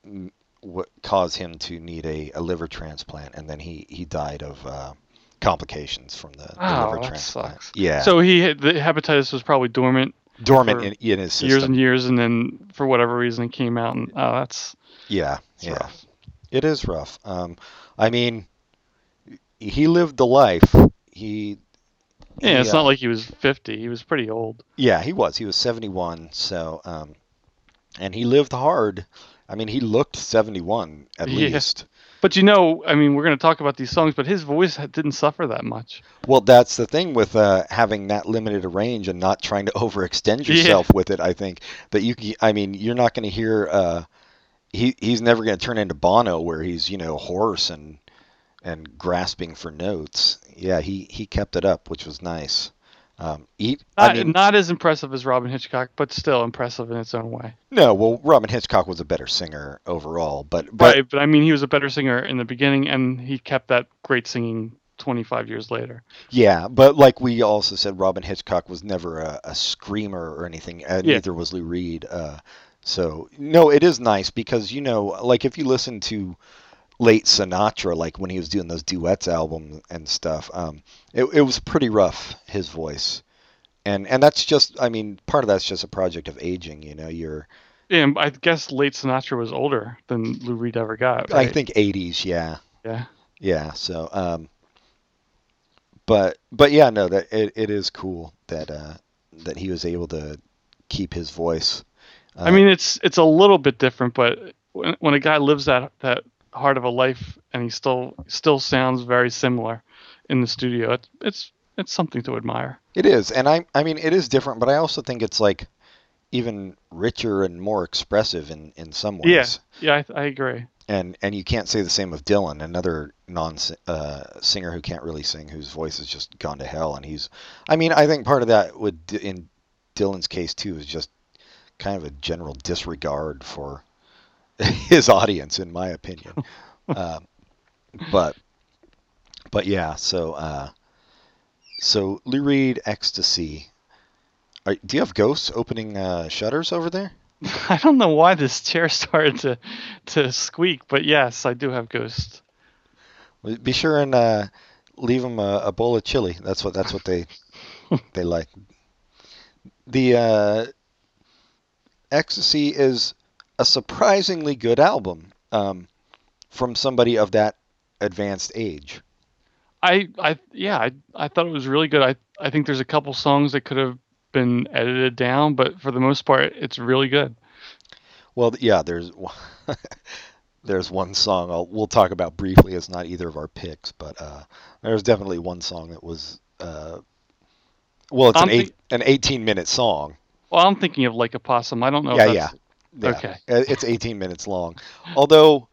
m- what caused him to need a, a liver transplant, and then he, he died of uh, complications from the, the Oh, liver that transplant. sucks. Yeah, So he had, the hepatitis was probably dormant dormant in, in his system. years and years, and then for whatever reason it came out, and oh, that's, Yeah, that's yeah, rough. it is rough. Um, I mean, he lived the life. He Yeah, it's he, not uh, like he was 50. He was pretty old. Yeah, he was. He was 71. So, um, and he lived hard. I mean, he looked 71 at Yeah. least. But you know, I mean, we're going to talk about these songs, but his voice didn't suffer that much. Well, that's the thing with uh, having that limited a range and not trying to overextend Yeah. yourself with it. I think that you, I mean, you're not going to hear. Uh, he he's never going to turn into Bono, where he's you know hoarse and and grasping for notes. Yeah, he he kept it up, which was nice. Um, he, Not, I mean, not as impressive as Robyn Hitchcock, but still impressive in its own way. no, well, Robyn Hitchcock was a better singer overall, but but right, but I mean, he was a better singer in the beginning, and he kept that great singing 25 years later. Yeah, but like we also said, Robyn Hitchcock was never a, a screamer or anything, and Yeah. neither was Lou Reed. Uh, so no, it is nice because you know, like if you listen to late Sinatra, like when he was doing those duets albums and stuff, um, it, it was pretty rough his voice, and and that's just, I mean, part of that's just a project of aging. You know, you're, Yeah, I guess late Sinatra was older than Lou Reed ever got. I think 80s, yeah. Yeah. Yeah. So, um, but but yeah, no, that it, it is cool that uh, that he was able to keep his voice. Uh, I mean, it's it's a little bit different, but when, when a guy lives that that hard of a life and he still still sounds very similar in the studio, it's it's it's something to admire. it is, and I I mean it is different, but I also think it's like even richer and more expressive in in some ways. Yeah, yeah, I, I agree. And and you can't say the same of Dylan, another non uh, singer who can't really sing, whose voice has just gone to hell. And he's, I mean, I think part of that would in Dylan's case too is just kind of a general disregard for his audience, in my opinion. um, but but yeah, so uh, so Lou Reed, Ecstasy. Are, do you have ghosts opening uh, shutters over there? I don't know why this chair started to to squeak, but yes, I do have ghosts. Be sure and uh, leave them a, a bowl of chili. That's what that's what they they like. The uh, Ecstasy is a surprisingly good album um, from somebody of that advanced age. I I yeah, I I thought it was really good. I I think there's a couple songs that could have been edited down, but for the most part, it's really good. Well, yeah, there's there's one song I'll, we'll talk about briefly. It's not either of our picks, but uh, there's definitely one song that was uh, well, it's I'm an eight, an 18 minute song. Well, I'm thinking of like a possum. I don't know. Yeah, if yeah. Yeah, Okay. uh, It's 18 minutes long. Although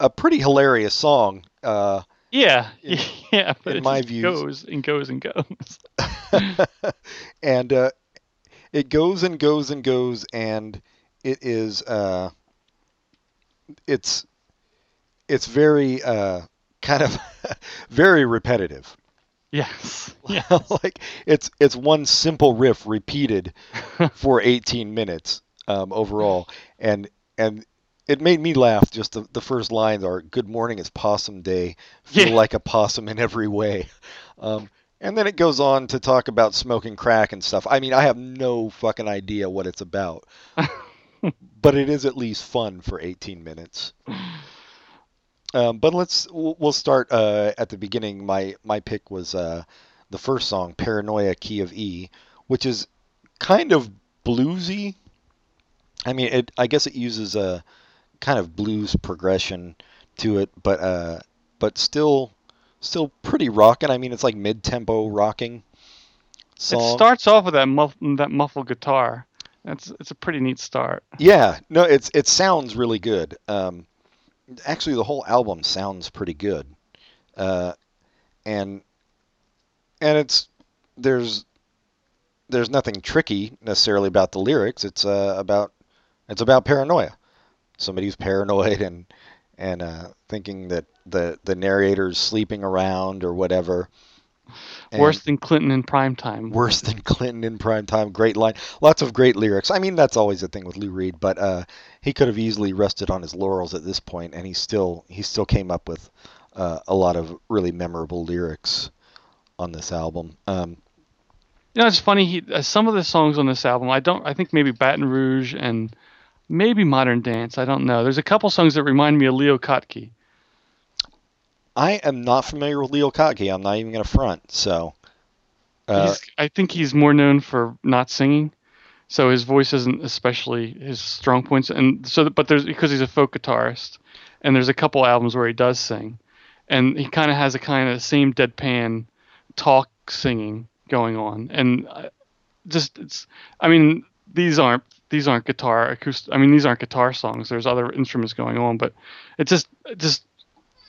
a pretty hilarious song. Uh, Yeah, In- yeah, but in it my view, goes and goes and goes. and uh, it goes and goes and goes and it is uh, it's it's very uh, kind of very repetitive. Yes. Yeah. like it's it's one simple riff repeated for 18 minutes um, overall, and and it made me laugh. Just the, the first lines are "Good morning, it's Possum Day. Feel Yeah. like a possum in every way," um, and then it goes on to talk about smoking crack and stuff. I mean, I have no fucking idea what it's about, but it is at least fun for 18 minutes. Um, but let's we'll we'll start uh, at the beginning. My my pick was uh, the first song, "Paranoia," key of E, which is kind of bluesy. I mean, it I guess it uses a kind of blues progression to it, but uh, but still still pretty rocking. I mean, it's like mid tempo rocking. Song. It starts off with that muff, that muffled guitar. That's it's a pretty neat start. Yeah, no, it's it sounds really good. Um, actually, the whole album sounds pretty good, uh, and and it's there's there's nothing tricky necessarily about the lyrics. It's uh, about it's about paranoia. Somebody who's paranoid and and uh, thinking that the the narrator's sleeping around or whatever. And- Worse than Clinton in prime time. worse than Clinton in prime time. Great line, lots of great lyrics. I mean, that's always the thing with Lou Reed, but uh, he could have easily rested on his laurels at this point, and he still he still came up with uh, a lot of really memorable lyrics on this album. Um, You know, it's funny. He uh, some of the songs on this album, I don't. I think maybe Baton Rouge and maybe Modern Dance. I don't know. There's a couple songs that remind me of Leo Kottke. I am not familiar with Leo Kottke. I'm not even gonna front. So, uh, I think he's more known for not singing, so his voice isn't especially his strong points. And so, but there's because he's a folk guitarist, and there's a couple albums where he does sing, and he kind of has a kind of same deadpan talk singing going on, and uh, just it's. I mean, these aren't these aren't guitar acoustic. I mean, these aren't guitar songs. There's other instruments going on, but it just it just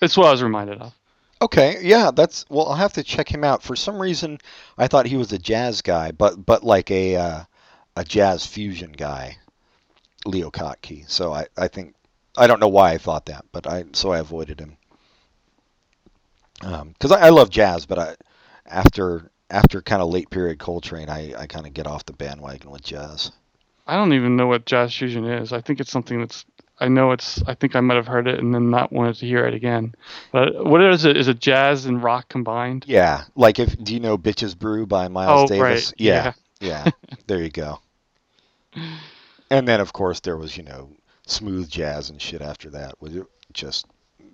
it's what I was reminded of. okay, yeah, that's well. I'll have to check him out. For some reason, I thought he was a jazz guy, but but like a uh, a jazz fusion guy, Leo Kottke. So I I think I don't know why I thought that, but I so I avoided him. Because I, I love jazz, but I after after kind of late period Coltrane, I, I kind of get off the bandwagon with jazz. I don't even know what jazz fusion is. I think it's something that's. I know it's. I think I might have heard it and then not wanted to hear it again. But what is it? Is it jazz and rock combined? Yeah, like if do you know "Bitches Brew" by Miles Oh, Davis? right, Yeah, yeah. there you go. And then of course there was you know smooth jazz and shit after that. Was it just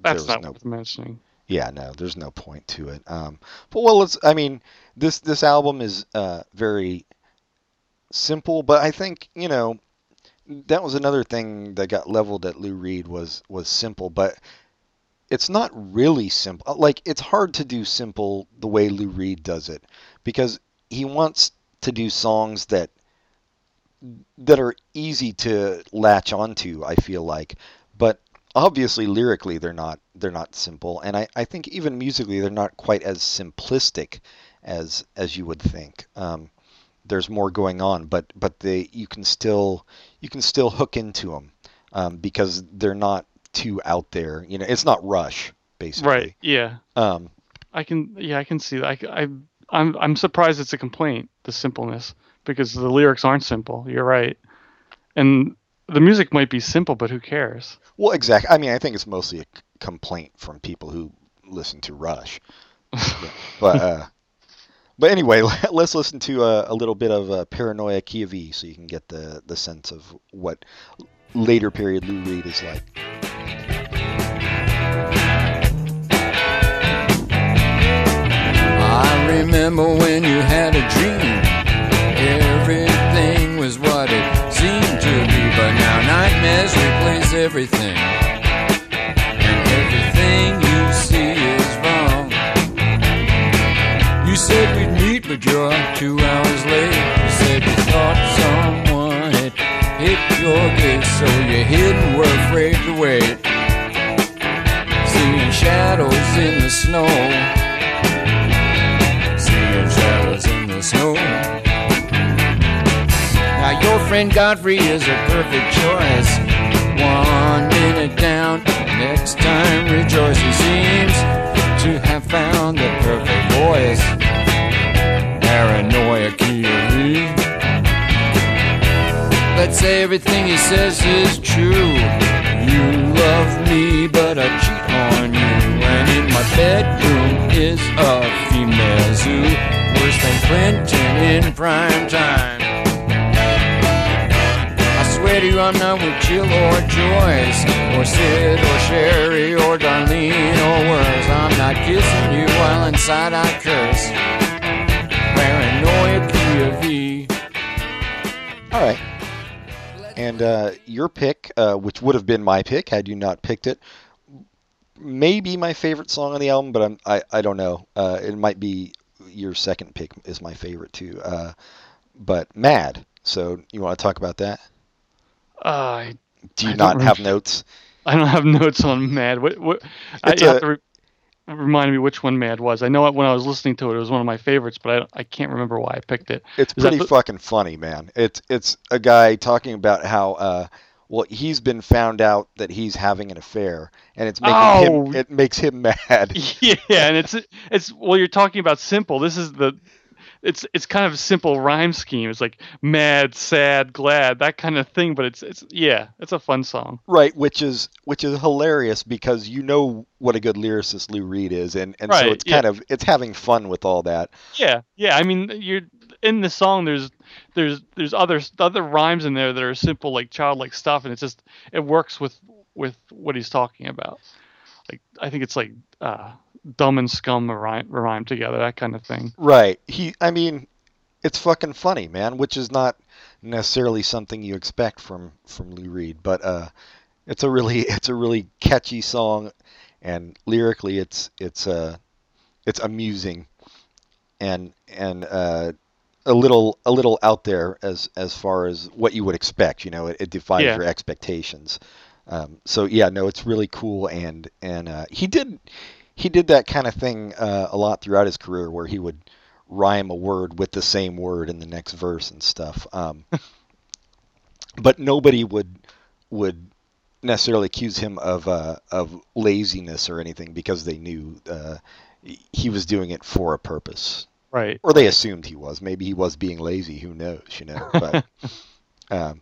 That's not no worth mentioning. yeah no there's no point to it. Um, but well it's I mean this this album is uh, very simple, but I think you know that was another thing that got leveled at Lou Reed was was simple, but it's not really simple. Like it's hard to do simple the way Lou Reed does it because he wants to do songs that that are easy to latch onto. I feel like, but obviously lyrically they're not they're not simple, and I, I think even musically they're not quite as simplistic as as you would think. Um, there's more going on, but but they you can still you can still hook into them um, because they're not too out there. You know, it's not Rush basically. Right. Yeah. Um, I can. Yeah, I can see that. I, I, I'm. I'm surprised it's a complaint. The simpleness, because the lyrics aren't simple. You're right, and the music might be simple, but who cares? well, exactly. I mean, I think it's mostly a c- complaint from people who listen to Rush. But uh, but anyway, let's listen to a, a little bit of uh, Paranoia E so you can get the the sense of what later period Lou Reed is like. I remember when you had a dream. Everything was what it seemed to be, but now nightmares replace everything. But you're two hours late. You said you thought someone had hit your gate, so you hid and were afraid to wait. Seeing shadows in the snow seeing shadows in the snow. Now your friend Godfrey is a perfect choice. One minute down, next time rejoice. He seems to have found the perfect voice. Let's say everything he says is true. You love me, but I cheat on you. And in my bedroom is a female zoo. Worse than Clinton in prime time. I swear to you, I'm not with Jill or Joyce, or Sid or Sherry or Darlene or worse. I'm not kissing you while inside I curse. Paranoia Kiev. All right. And uh, your pick, uh, which would have been my pick had you not picked it, may be my favorite song on the album, but I'm, I I don't know. Uh, it might be your second pick is my favorite too. Uh, but Mad. So you want to talk about that? Uh, Do you I don't have notes? I don't have notes on Mad. What? What? I, It's you have to re- remind me which one Mad was. I know when I was listening to it, it was one of my favorites, but I, I can't remember why I picked it. It's Is pretty fucking funny, man. It's it's a guy talking about how uh well he's been found out that he's having an affair and it's making Oh. him it makes him mad. Yeah, and it's it's well, you're talking about simple. This is the it's it's kind of a simple rhyme scheme. It's like mad, sad, glad, that kind of thing. But it's it's yeah, it's a fun song. Right, which is which is hilarious because you know what a good lyricist Lou Reed is and and so Right, it's yeah. kind of it's having fun with all that. Yeah, yeah. I mean, you're in the song. There's there's there's other other rhymes in there that are simple, like childlike stuff, and it's just it works with with what he's talking about. Like I think it's like uh, dumb and scum rhyme, rhyme together, that kind of thing. Right. He. I mean, it's fucking funny, man. Which is not necessarily something you expect from from Lou Reed, but uh, it's a really it's a really catchy song, and lyrically, it's it's uh, it's amusing, and and uh, a little a little out there as as far as what you would expect. You know, it, it defies Yeah. your expectations. Um, so yeah, no, it's really cool, and and uh, he did he did that kind of thing uh, a lot throughout his career, where he would rhyme a word with the same word in the next verse and stuff. Um, but nobody would would necessarily accuse him of uh, of laziness or anything because they knew uh, he was doing it for a purpose, Right. or they assumed he was. Maybe he was being lazy. Who knows? You know. But um,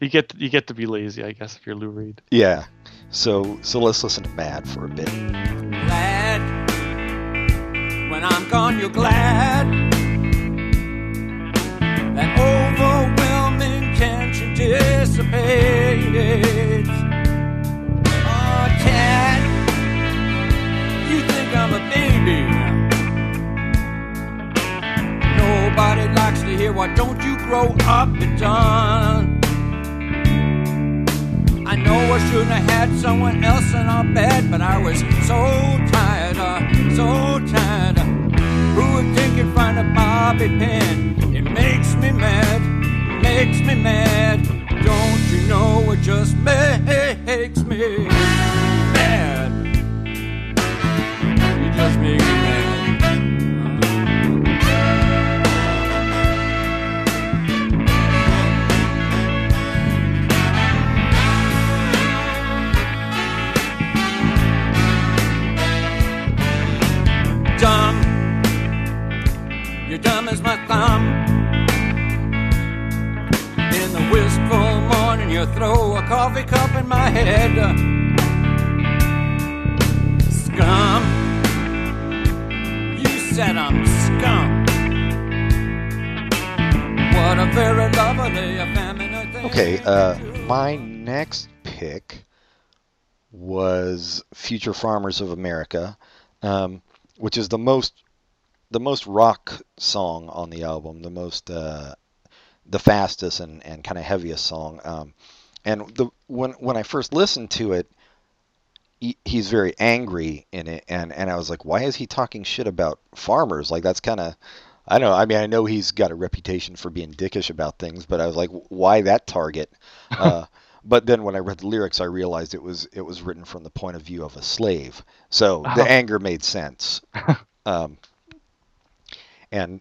You get you get to be lazy, I guess, if you're Lou Reed. yeah. So so let's listen to Mad for a bit. When I'm gone, you're glad. That overwhelming tension dissipates. Oh, cat, you think I'm a baby. Nobody likes to hear why don't you grow up and done. Know I shouldn't have had someone else in our bed, but I was so tired, uh, so tired. Who would think you'd find a bobby pin? It makes me mad, makes me mad. Don't you know it just makes me mad? You just make me mad. Morning, you throw a coffee cup in my head. Scum. You said I'm scum. What a very lovely, effeminate thing. Okay, uh, my next pick was "Future Farmers of America," um, which is the most the most rock song on the album, the most uh, the fastest and, and kind of heaviest song. Um, and the when when I first listened to it, he, he's very angry in it, and and I was like, why is he talking shit about farmers? Like that's kind of I don't know. I mean, I know he's got a reputation for being dickish about things, but I was like, why that target? Uh, but then when I read the lyrics, I realized it was it was written from the point of view of a slave, so the Oh. anger made sense. um, and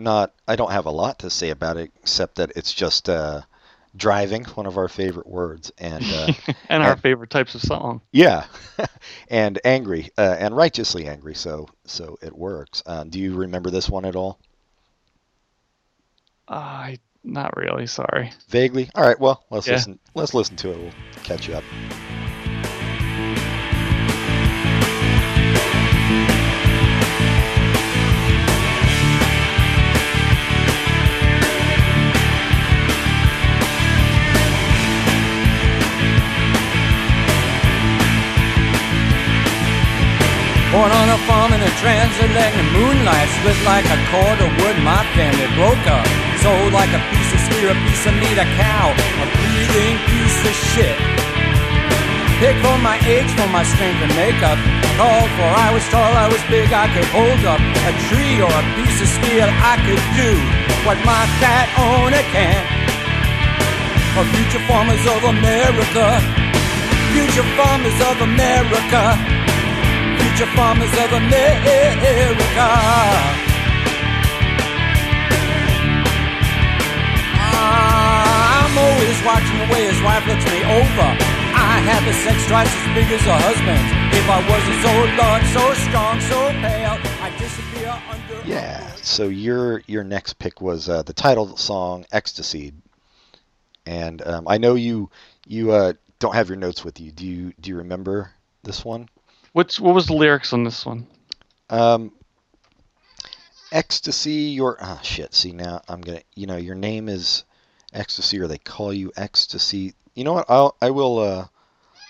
not, I don't have a lot to say about it except that it's just uh, driving, one of our favorite words, and uh, and our And- favorite types of song. yeah, and angry uh, and righteously angry. So so it works. Um, do you remember this one at all? I not really. Sorry. Vaguely. All right. Well, let's Yeah. listen. Let's listen to it. We'll catch you up. Born on a farm in a transatlantic moonlight, split like a cord of wood. My family broke up, sold like a piece of steer, a piece of meat, a cow, a breathing piece of shit. Pick for my age, for my strength and makeup. Called for I was tall, I was big, I could hold up a tree or a piece of steel. I could do what my fat owner can't. For future farmers of America, future farmers of America future farmers of America. I'm always watching the way his wife looks me over. I had the sex twice as big as her husband. If I wasn't so large, so strong, so pale, I'd disappear under. Yeah. So your your next pick was uh, the title song "Ecstasy," and um, I know you you uh, don't have your notes with you. Do you do you remember this one? What's what was the lyrics on this one? Um, ecstasy, your ah shit. See now I'm gonna you know your name is ecstasy or they call you ecstasy. You know what? I'll I will uh,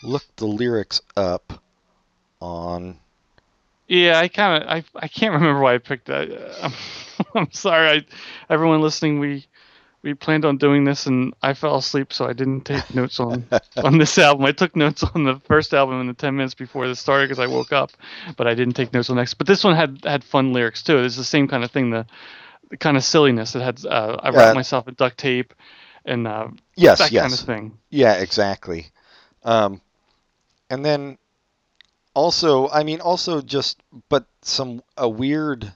look the lyrics up on Yeah, I kind of I I can't remember why I picked that. I'm, I'm sorry. I everyone listening, we we planned on doing this and I fell asleep, so I didn't take notes on on this album. I took notes on the first album in the 10 minutes before this started because I woke up, but I didn't take notes on the next. But this one had had fun lyrics too. It's the same kind of thing. The, the kind of silliness. It had uh, I wrapped myself in duct tape and uh, Yes, that yes. kind of thing. Yeah, exactly. Um, and then also, I mean, also just, but some a weird,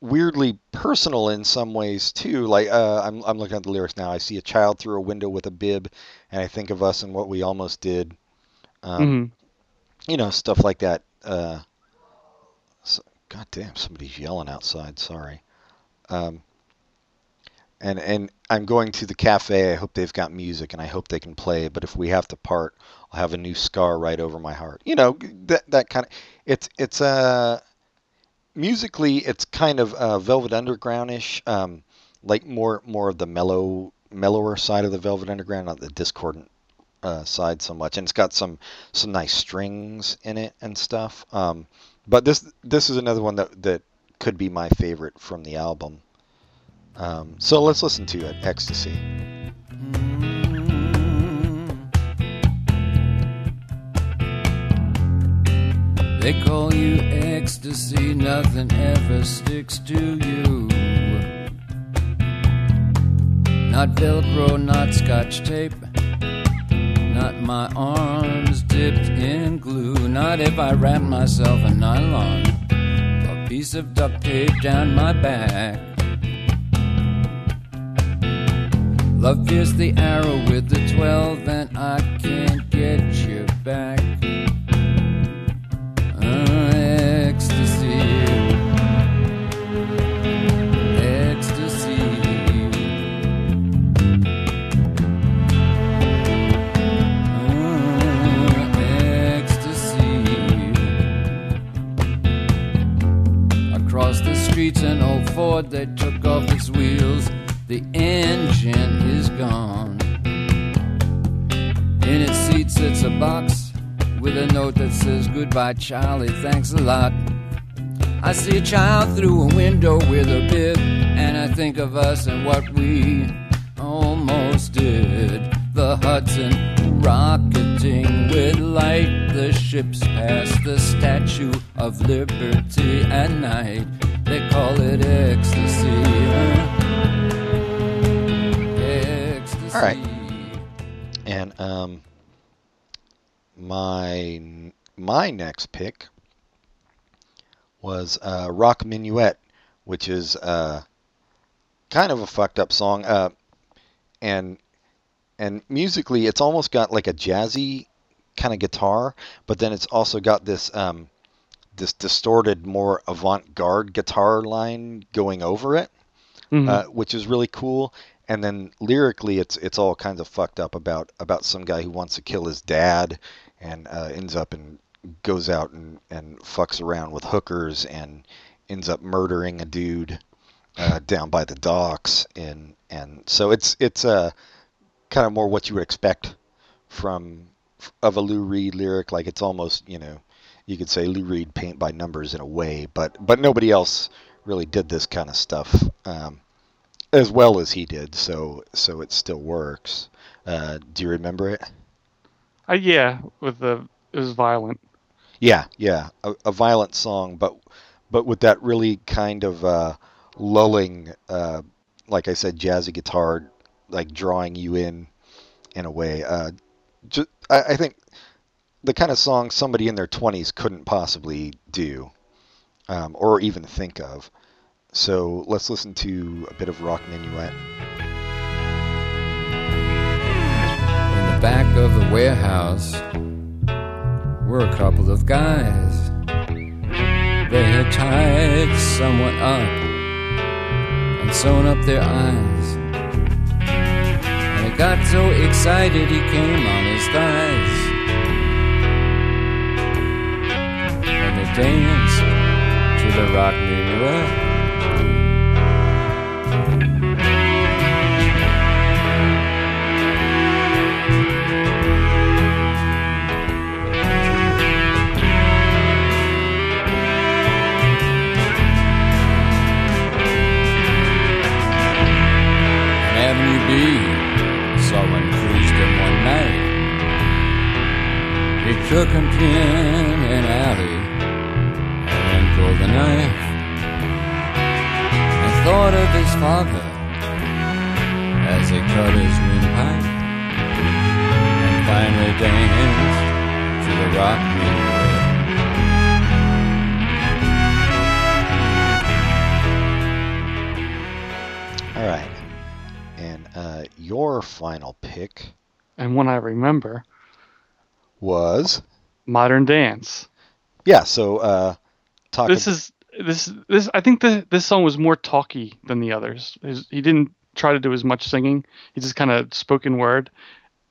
weirdly personal in some ways too. Like uh, I'm I'm looking at the lyrics now. I see a child through a window with a bib, and I think of us and what we almost did. Um, hmm You know, stuff like that. Uh, so, God damn, somebody's yelling outside. Sorry. Um, and and I'm going to the cafe. I hope they've got music, and I hope they can play. But if we have to part, I'll have a new scar right over my heart. You know that that kind of. It's it's uh musically it's kind of uh, Velvet Undergroundish, um, like more more of the mellow mellower side of the Velvet Underground, not the discordant uh, side so much. And it's got some some nice strings in it and stuff. Um, but this this is another one that that could be my favorite from the album. Um, so let's listen to it, Ecstasy. They call you ecstasy, nothing ever sticks to you. Not Velcro, not scotch tape, not my arms dipped in glue. Not if I wrap myself in nylon, a piece of duct tape down my back. Love pierced the arrow with the 12, and I can't get you back. Streets, an old Ford that took off its wheels. The engine is gone. In its seat sits a box with a note that says, Goodbye, Charlie, thanks a lot. I see a child through a window with a bib, and I think of us and what we almost did. The Hudson rocketing with light, the ships past the Statue of Liberty at night. They call it ecstasy. Ecstasy. All right. And um, my my next pick was uh, Rock Minuet, which is uh, kind of a fucked up song. Uh, and and musically, it's almost got like a jazzy kind of guitar, but then it's also got this um, this distorted, more avant-garde guitar line going over it Mhm. uh, which is really cool. And then lyrically, it's it's all kinds of fucked up about about some guy who wants to kill his dad and uh, ends up and goes out and and fucks around with hookers and ends up murdering a dude uh, down by the docks and and so it's it's uh, kind of more what you would expect from of a Lou Reed lyric. Like it's almost you know you could say Lou Reed paint by numbers in a way, but but nobody else really did this kind of stuff um, as well as he did. So so it still works. Uh, do you remember it? Uh, yeah, with the it was violent. Yeah, yeah, a, a violent song, but but with that really kind of uh, lulling, uh, like I said, jazzy guitar, like drawing you in in a way. Uh, just, I, I think the kind of song somebody in their twenties couldn't possibly do, um, or even think of. So let's listen to a bit of Rock Minuet. In the back of the warehouse were a couple of guys. They had tied someone up and sewn up their eyes. And he got so excited he came on his thighs. dance to the rock me well. Avenue B. Him one night. He took him ten knife. I thought of his father as he cut his windpipe and finally danced to the rock minuet. All right. And uh, your final pick And one I remember, was Modern Dance. yeah. So uh, talk. This is this this I think the this song was more talky than the others. His, he didn't try to do as much singing. He just kind of spoken word,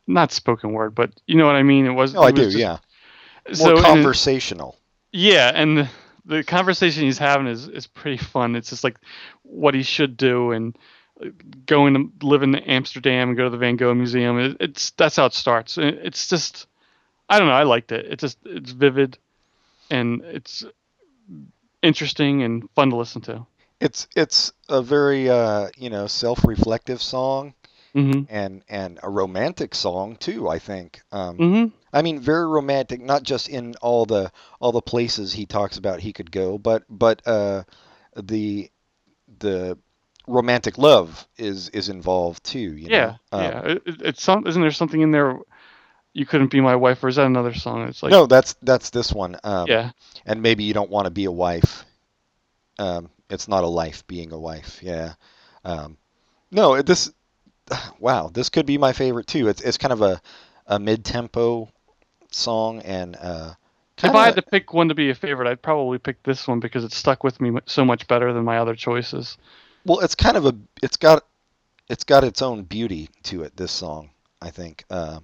not spoken word, but you know what I mean. It was. oh, I was do. just- yeah. More So and conversational. yeah, and the, the conversation he's having is is pretty fun. It's just like what he should do and uh, going to live in Amsterdam and go to the Van Gogh Museum. It, it's that's how it starts. It- It's just I don't know. I liked it. It's just it's vivid and it's interesting and fun to listen to. It's it's a very uh, you know self-reflective song hmm and and a romantic song too. I think. Um, hmm I mean, very romantic, not just in all the all the places he talks about he could go, but but uh, the the romantic love is is involved too. You Yeah, know? Um, yeah. It- it's some. Isn't there something in there? You couldn't be my wife, or is that another song? It's like no, that's that's this one. Um, yeah, and maybe you don't want to be a wife. Um, it's not a life being a wife. Yeah. Um, no, this. Wow, this could be my favorite too. It's it's kind of a a mid tempo song and uh, if I had to pick one to be a favorite, I'd probably pick this one because it stuck with me so much better than my other choices. well, it's kind of a it's got it's got its own beauty to it. This song, I think, uh,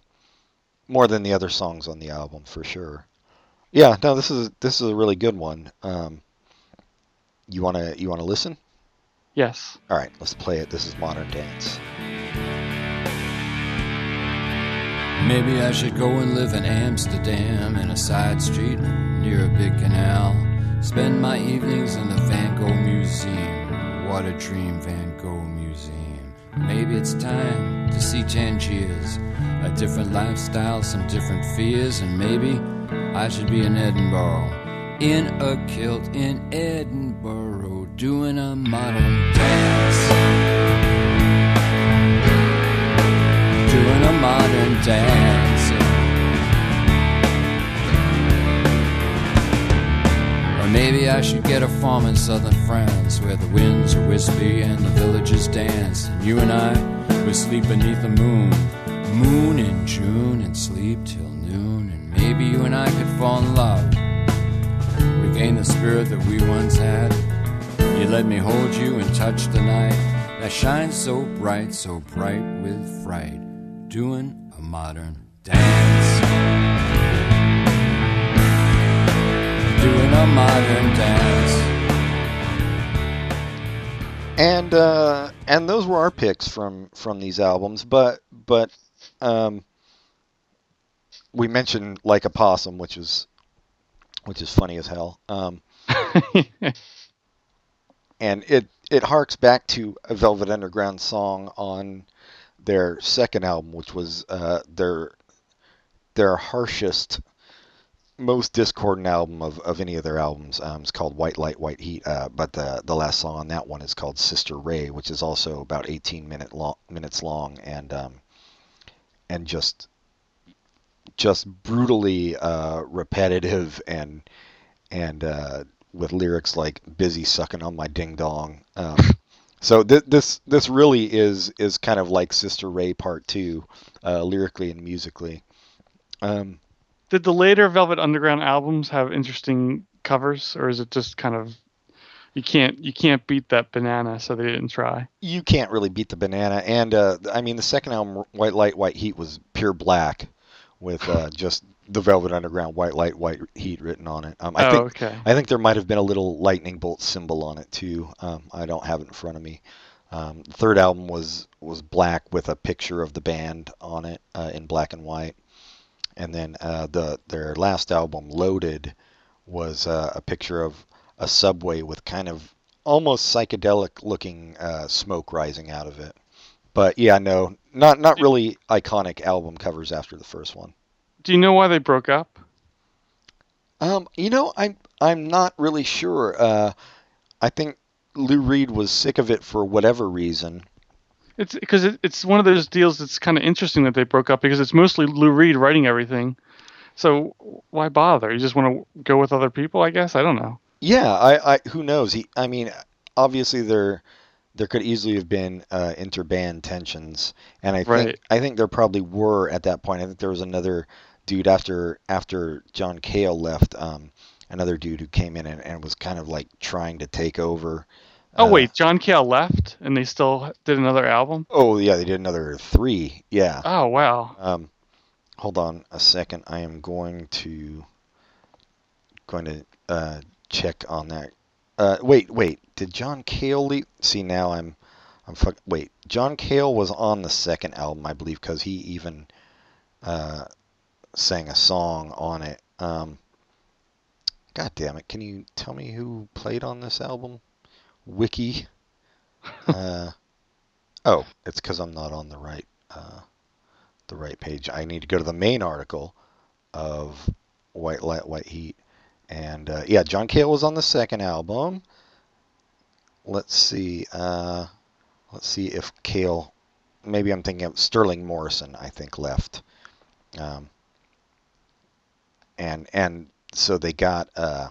more than the other songs on the album for sure. Yeah, no, this is this is a really good one. Um, you wanna you wanna listen? Yes. All right, let's play it. This is Modern Dance. Maybe I should go and live in Amsterdam in a side street near a big canal. Spend my evenings in the Van Gogh Museum. What a dream, Van Gogh Museum. Maybe it's time to see Tangiers. A different lifestyle, some different fears, and maybe I should be in Edinburgh. In a kilt in Edinburgh, doing a modern dance. doing a modern dance. Maybe I should get a farm in southern France where the winds are wispy and the villagers dance. And you and I would sleep beneath the moon, moon in June, and sleep till noon. And maybe you and I could fall in love, regain the spirit that we once had. You let me hold you and touch the night that shines so bright, so bright with fright, doing a modern dance. Doing a modern dance. And uh, and those were our picks from from these albums, but but um, we mentioned like a possum, which is which is funny as hell. Um, and it it harks back to a Velvet Underground song on their second album, which was uh, their their harshest, most discordant album of, of any of their albums. Um, it's called White Light, White Heat. Uh, but the the last song on that one is called Sister Ray, which is also about 18 minute long, minutes long and um, and just just brutally uh, repetitive and and uh, with lyrics like "busy sucking on my ding dong." Um, so th- this this really is is kind of like Sister Ray Part Two, uh, lyrically and musically. Um, Did the later Velvet Underground albums have interesting covers, or is it just kind of you can't you can't beat that banana, so they didn't try? you can't really beat the banana, and uh, I mean the second album, White Light, White Heat, was pure black, with uh, just the Velvet Underground White Light, White Heat written on it. Um, I oh, think okay. I think there might have been a little lightning bolt symbol on it too. Um, I don't have it in front of me. Um, the third album was was black with a picture of the band on it uh, in black and white, and then uh, the their last album, Loaded, was uh, a picture of a subway with kind of almost psychedelic looking uh, smoke rising out of it. But yeah, no, not not really iconic album covers after the first one. Do you know why they broke up? Um, you know, I'm I'm not really sure. Uh, I think Lou Reed was sick of it for whatever reason. It's because it, it's one of those deals that's kind of interesting that they broke up because it's mostly Lou Reed writing everything. So why bother? You just want to go with other people, I guess. I don't know. Yeah, I, I who knows? He, I mean, obviously there there could easily have been uh, interband tensions, and I think I think there probably were at that point. I think there was another dude after after John Cale left, um, another dude who came in and, and was kind of like trying to take over. Oh uh, wait, John Cale left, and they still did another album. Oh yeah, they did another three. Yeah. Oh wow. Um, hold on a second. I am going to going to uh, check on that. Uh, wait, wait. Did John Cale leave? See now I'm I'm fuck. Wait, John Cale was on the second album, I believe, because he even uh, sang a song on it. Um, God damn it! Can you tell me who played on this album? Wiki. uh, oh, it's because I'm not on the right. Uh, the right page. I need to go to the main article of White Light, White Heat, and uh, yeah, John Cale was on the second album. Let's see. Uh, let's see if Cale. Maybe I'm thinking of Sterling Morrison. I think left. Um, and and so they got uh,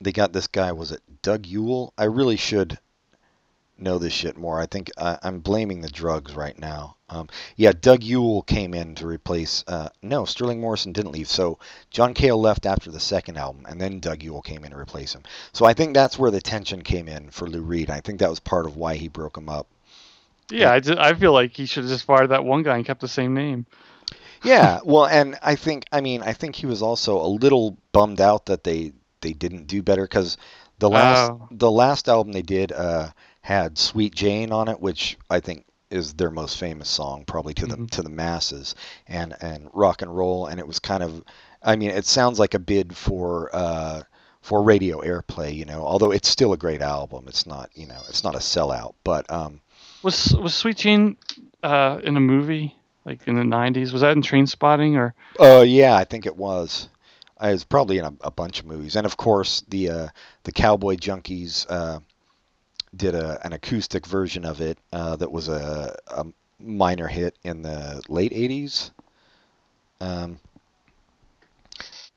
they got this guy. Was it Doug Yule? I really should know this shit more. I think I, I'm blaming the drugs right now. Um, yeah, Doug Yule came in to replace. Uh, no, Sterling Morrison didn't leave. So John Cale left after the second album, and then Doug Yule came in to replace him. So I think that's where the tension came in for Lou Reed. I think that was part of why he broke him up. Yeah, I, ju- I feel like he should have just fired that one guy and kept the same name. Yeah, well, and I think I mean I think he was also a little bummed out that they they didn't do better because the last Oh. the last album they did uh, had Sweet Jane on it, which I think is their most famous song, probably to the Mhm. to the masses, and and rock and roll, and it was kind of, I mean, it sounds like a bid for. Uh, for radio airplay, you know, although it's still a great album. It's not, you know, it's not a sellout, but um, Was was Sweet Jane uh, in a movie like in the '90s? Was that in Trainspotting or? Oh yeah, I think it was. Was probably in a, a bunch of movies, and of course the uh, the Cowboy Junkies uh, did a, an acoustic version of it uh, that was a, a minor hit in the late '80s. Um,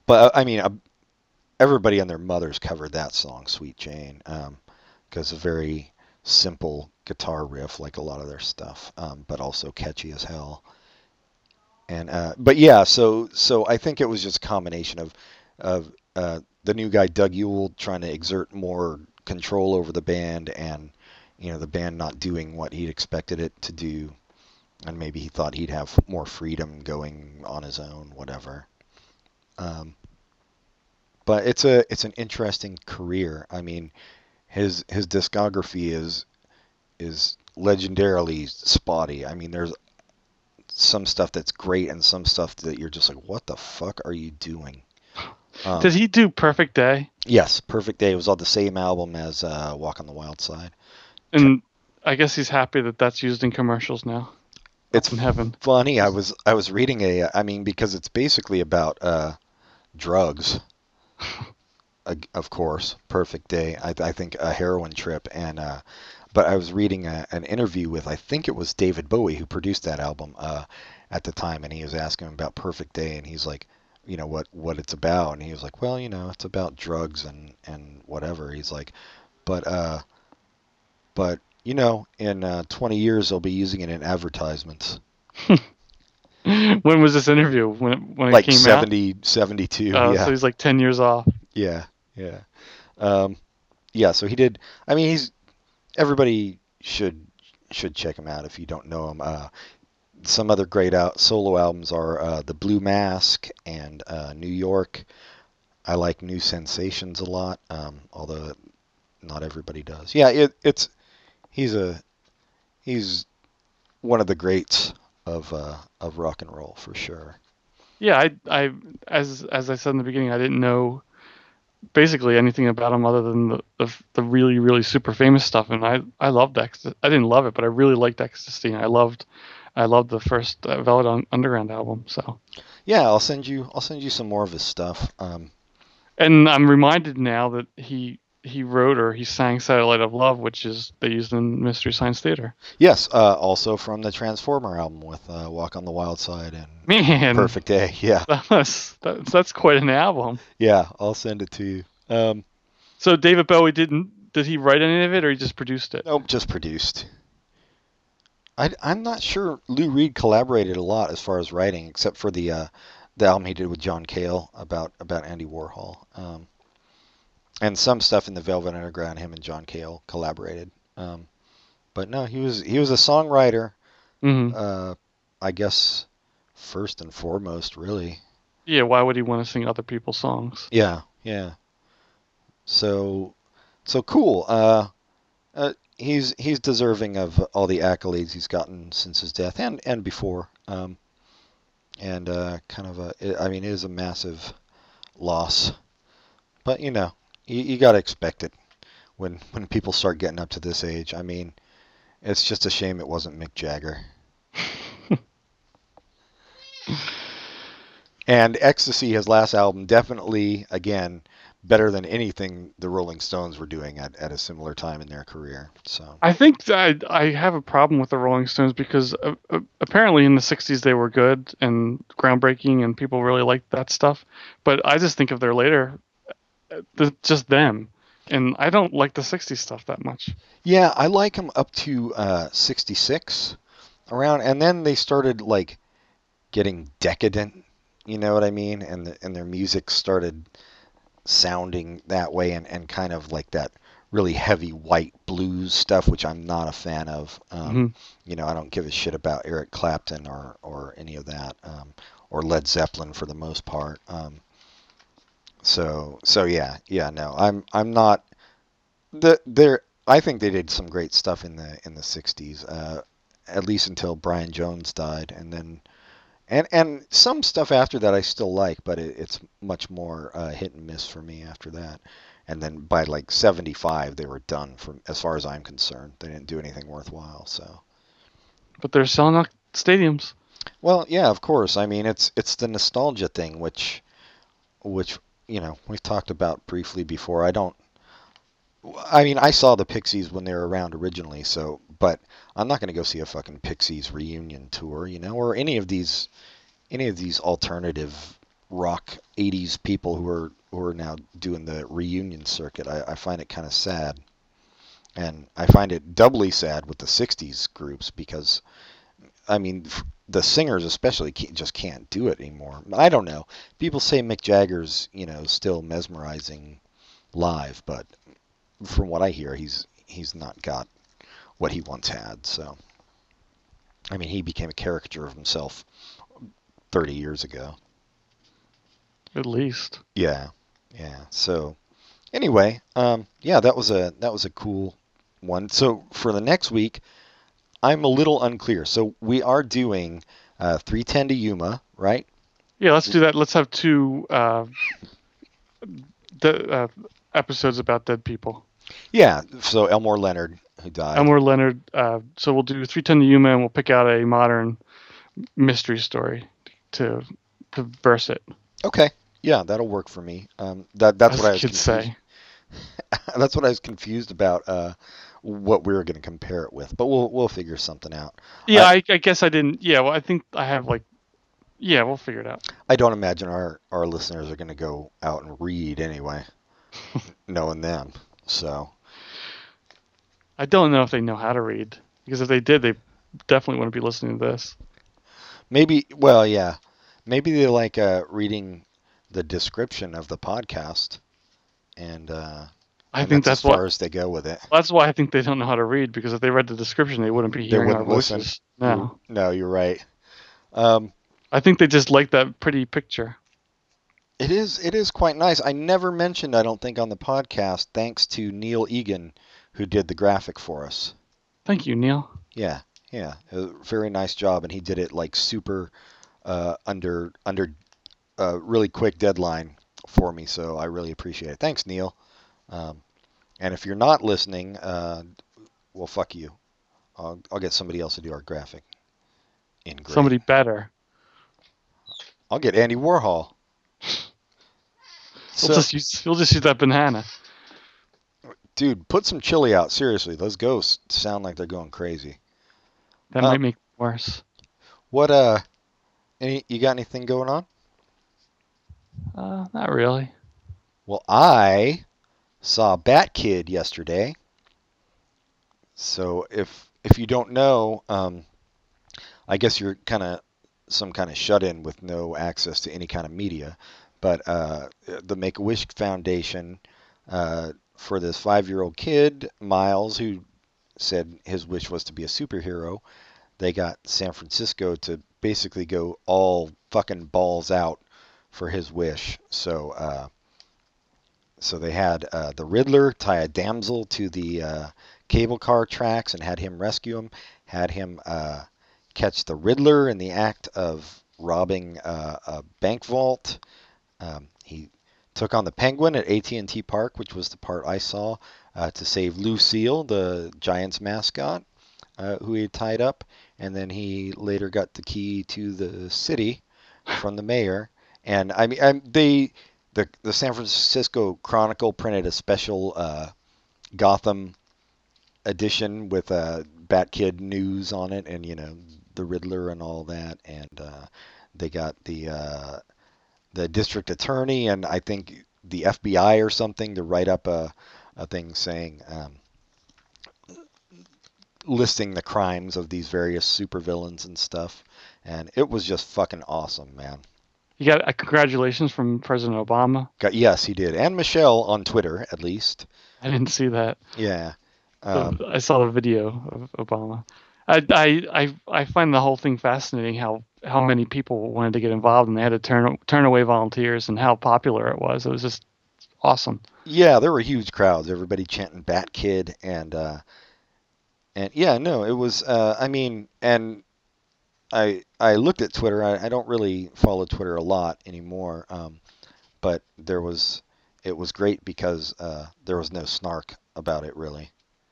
but uh, I mean, uh, everybody and their mothers covered that song, "Sweet Jane," because a very simple guitar riff, like a lot of their stuff, um, but also catchy as hell and uh, but yeah, so so I think it was just a combination of of uh, the new guy Doug Yule trying to exert more control over the band, and you know the band not doing what he'd expected it to do, and maybe he thought he'd have more freedom going on his own, whatever. Um, but it's a it's an interesting career. I mean, his his discography is is legendarily spotty. I mean, there's some stuff that's great and some stuff that you're just like, what the fuck are you doing? Um, Did he do Perfect Day? Yes, Perfect Day was on the same album as uh, Walk on the Wild Side. And I guess he's happy that that's used in commercials now. It's in heaven. funny. I was I was reading a. I mean, because it's basically about uh, drugs. Of course, Perfect Day. I, I think a heroin trip, and uh, but I was reading a, an interview with I think it was David Bowie who produced that album uh, at the time, and he was asking him about Perfect Day, and he's like, you know what what it's about, and he was like, well, you know, it's about drugs and and whatever. He's like, but uh, but you know, in uh, 20 years they'll be using it in advertisements. when was this interview? When it, when it like came 70, 72. out? Oh, yeah. so he's like 10 years off. yeah. Yeah. Um, yeah. So he did. I mean, he's everybody should should check him out if you don't know him. Uh, some other great out solo albums are uh, the Blue Mask and uh, New York. I like New Sensations a lot, um, although not everybody does. Yeah, it, it's he's a he's one of the greats of uh, of rock and roll for sure. Yeah, I, I, as as I said in the beginning, I didn't know basically anything about him other than the the, the really really super famous stuff, and I I loved Ecstasy. I didn't love it, but I really liked Ecstasy. and I loved I loved the first uh, Velvet Underground album. So Yeah, I'll send you. I'll send you some more of his stuff. Um, And I'm reminded now that he he wrote or he sang "Satellite of Love," which is they used in Mystery Science Theater. yes, uh, also from the Transformer album with uh, "Walk on the Wild Side" and Man, "Perfect Day." Yeah, That's, that's that's quite an album. yeah, I'll send it to you. Um, So David Bowie didn't did he write any of it or he just produced it? nope, just produced. I, I'm not sure Lou Reed collaborated a lot as far as writing, except for the uh, the album he did with John Cale about about Andy Warhol, um, and some stuff in the Velvet Underground. Him and John Cale collaborated, um, but no, he was he was a songwriter. hmm Uh, I guess first and foremost, really. Yeah, why would he want to sing other people's songs? Yeah, yeah. So, so cool. Uh, uh, he's he's deserving of all the accolades he's gotten since his death and and before. Um, and uh, kind of a, I mean, it is a massive loss. But you know, you, you got to expect it when when people start getting up to this age. I mean, it's just a shame it wasn't Mick Jagger. And Ecstasy, his last album, definitely, again, better than anything the Rolling Stones were doing at, at a similar time in their career. So, I think that I, I have a problem with the Rolling Stones because uh, uh, apparently in the 60s they were good and groundbreaking and people really liked that stuff. But I just think of their later, the, just them. And I don't like the 60s stuff that much. yeah, I like them up to uh, 66 around, and then they started like getting decadent. You know what I mean? And the, and their music started sounding that way, and, and kind of like that really heavy white blues stuff, which I'm not a fan of. Um, Mhm. You know, I don't give a shit about Eric Clapton or or any of that, um, or Led Zeppelin for the most part. Um, so so yeah yeah no I'm I'm not the there I think they did some great stuff in the in the 60s uh, at least until Brian Jones died and then and and some stuff after that I still like but it, it's much more uh, hit and miss for me after that and then by like 75 they were done from as far as I'm concerned they didn't do anything worthwhile so But they're selling out stadiums. Well, yeah, of course. I mean, it's it's the nostalgia thing, which, which you know we've talked about briefly before. I don't. I mean, I saw the Pixies when they were around originally, so but I'm not going to go see a fucking Pixies reunion tour, you know, or any of these, any of these alternative rock '80s people who are who are now doing the reunion circuit. I, I find it kind of sad, and I find it doubly sad with the '60s groups because I mean, the singers especially can't, just can't do it anymore. I don't know. People say Mick Jagger's, you know, still mesmerizing live, but from what I hear, he's he's not got what he once had. So, I mean, he became a caricature of himself 30 years ago. At least. Yeah, yeah. So, anyway, um, yeah, that was a that was a cool one. So for the next week, I'm a little unclear. So we are doing uh, 310 to Yuma, right? Yeah, let's do that. Let's have two uh, de- uh, episodes about dead people. Yeah. So Elmore Leonard, who died. Elmore Leonard. Uh, so we'll do 310 to Yuma and we'll pick out a modern mystery story to to verse it. Okay. Yeah, that'll work for me. Um, that that's as what I the was confused. say. that's what I was confused about. Uh, what we are going to compare it with, but we'll we'll figure something out. Yeah, I- I, I guess I didn't. Yeah, well, I think I have like. Yeah, we'll figure it out. I don't imagine our our listeners are going to go out and read anyway, knowing them. So I don't know if they know how to read because if they did, they definitely wouldn't be listening to this. maybe, well, yeah, maybe they like uh, reading the description of the podcast, and uh, I and think that's, that's, as far why. as they go with it. That's why I think they don't know how to read because if they read the description, they wouldn't be hearing our wouldn't listen. voices. No, No, you're right. Um, I think they just like that pretty picture. It is it is quite nice. I never mentioned I don't think on the podcast thanks to Neil Egan who did the graphic for us. Thank you, Neil. Yeah, yeah, a very nice job and he did it like super uh, under under a really quick deadline for me, so I really appreciate it. Thanks, Neil. Um, and if you're not listening, uh, well, fuck you. I'll, I'll get somebody else to do our graphic. In gray. Somebody better. I'll get Andy Warhol. We'll So, just use we'll just use that banana. dude, put some chili out. Seriously, those ghosts sound like they're going crazy. That Uh, might make it worse. What uh, any you got anything going on? Uh, not really. Well, I saw Bat Kid yesterday. So if if you don't know, um, I guess you're kind of some kind of shut in with no access to any kind of media. But uh, the Make a Wish Foundation uh, for this five year old kid, Miles, who said his wish was to be a superhero, they got San Francisco to basically go all fucking balls out for his wish. So, uh, so they had uh, the Riddler tie a damsel to the uh, cable car tracks and had him rescue him. Had him uh, catch the Riddler in the act of robbing uh, a bank vault. Um, he took on the Penguin at AT&T Park, which was the part I saw, uh, to save Lou Seal, the Giants mascot, uh, who he had tied up. And then he later got the key to the city from the mayor. And I mean, i they the the San Francisco Chronicle printed a special uh, Gotham edition with uh, Batkid news on it, and you know the Riddler and all that. And uh, they got the uh, the district attorney and I think the FBI or something to write up a a thing saying. Um, listing the crimes of these various supervillains and stuff and it was just fucking awesome man You got a congratulations from President Obama. Got, yes, he did, and Michelle on Twitter, at least. I didn't see that. Yeah. Um, I saw the video of Obama. I, I I I find the whole thing fascinating. How how many people wanted to get involved and they had to turn turn away volunteers and how popular it was. It was just awesome. yeah, there were huge crowds. Everybody chanting "Bat Kid" and uh, and yeah, no, it was. Uh, I mean, and I I looked at Twitter. I, I don't really follow Twitter a lot anymore, um, but there was it was great because uh, there was no snark about it really.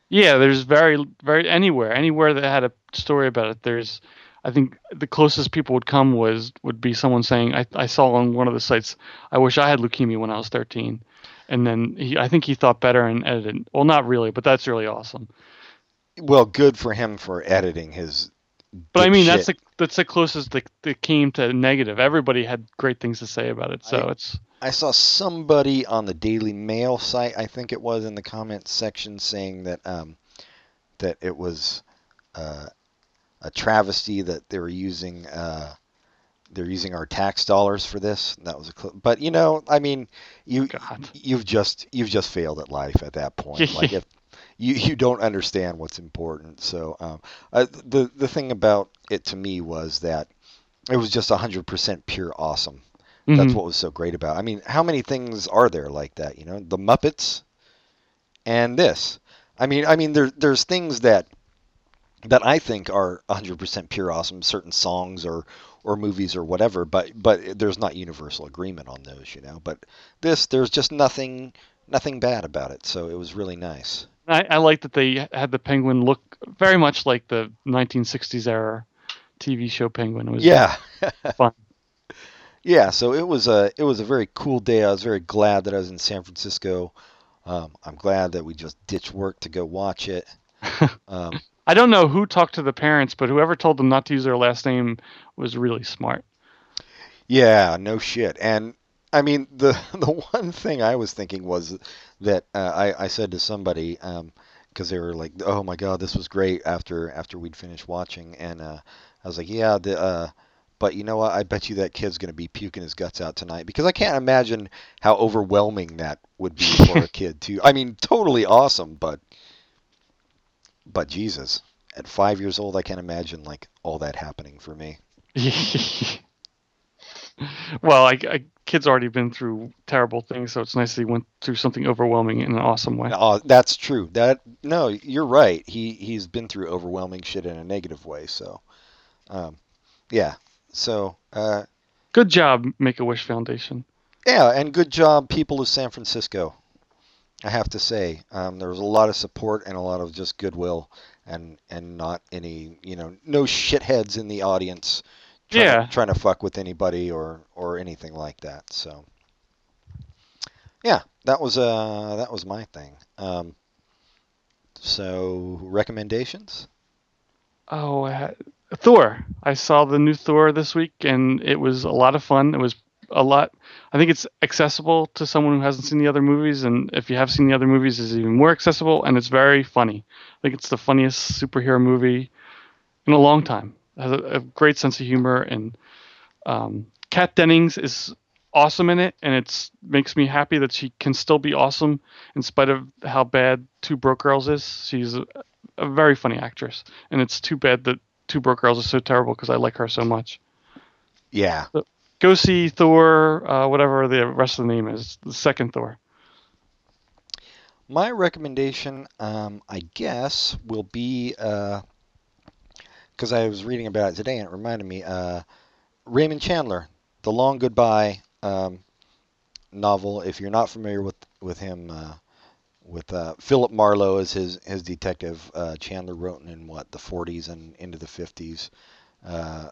Yeah, there's very very anywhere anywhere that had a story about it. There's I think the closest people would come was would be someone saying I, I saw on one of the sites I wish I had leukemia when I was 13, and then he I think he thought better and edited. Well, not really, but that's really awesome. Well, good for him for editing his. But I mean, that's dipshit- the that's the closest that, that came to negative. Everybody had great things to say about it, so I- it's I saw somebody on the Daily Mail site, I think it was, in the comments section saying that um, that it was uh, a travesty that they were using uh, they're using our tax dollars for this. That was a cl- but you know, I mean, you God. you've just you've just failed at life at that point. like if you you don't understand what's important. So um, uh, the the thing about it to me was that it was just hundred percent pure awesome. That's Mhm. what was so great about. It. I mean, how many things are there like that? You know, the Muppets, and this. I mean, I mean, there there's things that that I think are 100% pure awesome. Certain songs or or movies or whatever, but but there's not universal agreement on those. You know, but this there's just nothing nothing bad about it. So it was really nice. I, I like that they had the penguin look very much like the 1960s era TV show Penguin. It was Yeah. fun. Yeah, so it was a it was a very cool day. I was very glad that I was in San Francisco. Um, I'm glad that we just ditched work to go watch it. Um, I don't know who talked to the parents, but whoever told them not to use their last name was really smart. yeah, no shit. And I mean, the the one thing I was thinking was that uh, I I said to somebody because they were like, "Oh my god, this was great." After after we'd finished watching, and uh, I was like, "Yeah, the." Uh, but you know what? I bet you that kid's to be puking his guts out tonight because I can't imagine how overwhelming that would be for a kid too. I mean, totally awesome, but but Jesus, at five years old, I can't imagine like all that happening for me. well, I, I, kids already been through terrible things, so it's nice that he went through something overwhelming in an awesome way. Oh, that's true. That no, you're right. He he's been through overwhelming shit in a negative way. So, um, yeah. So, uh, Good job, Make a Wish Foundation. yeah, and good job, people of San Francisco. I have to say, um, there was a lot of support and a lot of just goodwill, and and not any, you know, no shitheads in the audience trying Yeah. to, trying to fuck with anybody or or anything like that. So yeah, that was uh that was my thing. Um, so recommendations? Oh, uh, Thor. I saw the new Thor this week, and it was a lot of fun. It was a lot. I think it's accessible to someone who hasn't seen the other movies, and if you have seen the other movies, it's even more accessible, and it's very funny. I think it's the funniest superhero movie in a long time. It has a, a great sense of humor, and um, Kat Dennings is awesome in it, and it's makes me happy that she can still be awesome in spite of how bad Two Broke Girls is. She's a, a very funny actress, and it's too bad that Two Broke Girls is so terrible because I like her so much. Yeah. Go see Thor, uh, whatever the rest of the name is, the second Thor. My recommendation, um, I guess, will be because I was reading about it today and it reminded me. Uh, Raymond Chandler, The Long Goodbye um, novel. If you're not familiar with with him, uh, with uh, Philip Marlowe as his his detective, uh, Chandler wrote in what the 40s and into the 50s uh,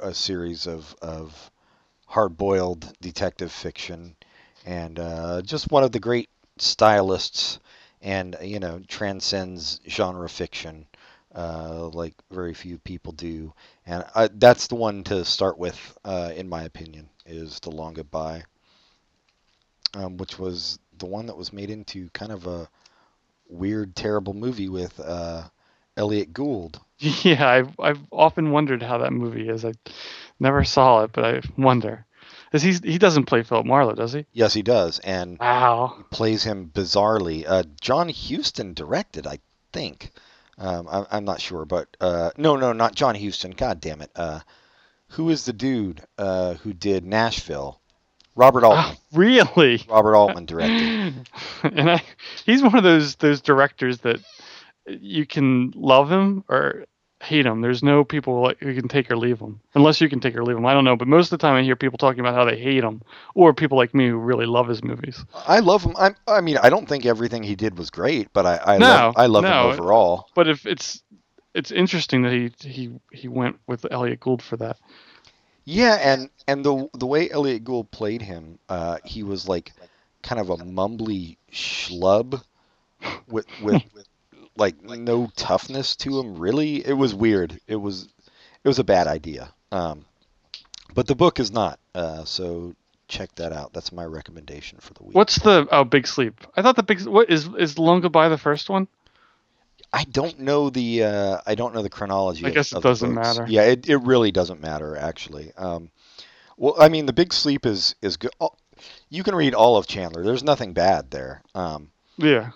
a series of of hard-boiled detective fiction, and uh, just one of the great stylists, and you know transcends genre fiction uh, like very few people do. And I, that's the one to start with, uh, in my opinion, is The Long Goodbye, um, which was the one that was made into kind of a weird, terrible movie with uh, Elliott Gould. Yeah, I've I've often wondered how that movie is. I never saw it, but I wonder. Is he he doesn't play Philip Marlowe, does he? Yes, he does, and Wow. plays him bizarrely. Uh, John Huston directed, I think. Um, I'm, I'm not sure, but uh, no, no, not John Huston. God damn it. Uh, who is the dude uh, who did Nashville? Robert Altman. Ah, really? Robert Altman directed. and I, he's one of those those directors that you can love him or hate him. There's no people like, who can take or leave him, unless you can take or leave him. I don't know, but most of the time I hear people talking about how they hate him, or people like me who really love his movies. I love him. I, I mean, I don't think everything he did was great, but I, I No, love, I love no. him overall. But if it's it's interesting that he he he went with Elliott Gould for that. Yeah, and and the the way Elliott Gould played him, uh, he was like kind of a mumbly schlub with with like no toughness to him. Really, it was weird. It was it was a bad idea. Um, but the book is not. Uh, so check that out. That's my recommendation for the week. What's the oh Big Sleep? I thought the big what is is Long Goodbye the first one? I don't know the uh, I don't know the chronology. I of- guess it of doesn't matter. Yeah, it, it really doesn't matter actually. Um, well, I mean, the Big Sleep is is good. You can read all of Chandler. There's nothing bad there. Um, Yeah.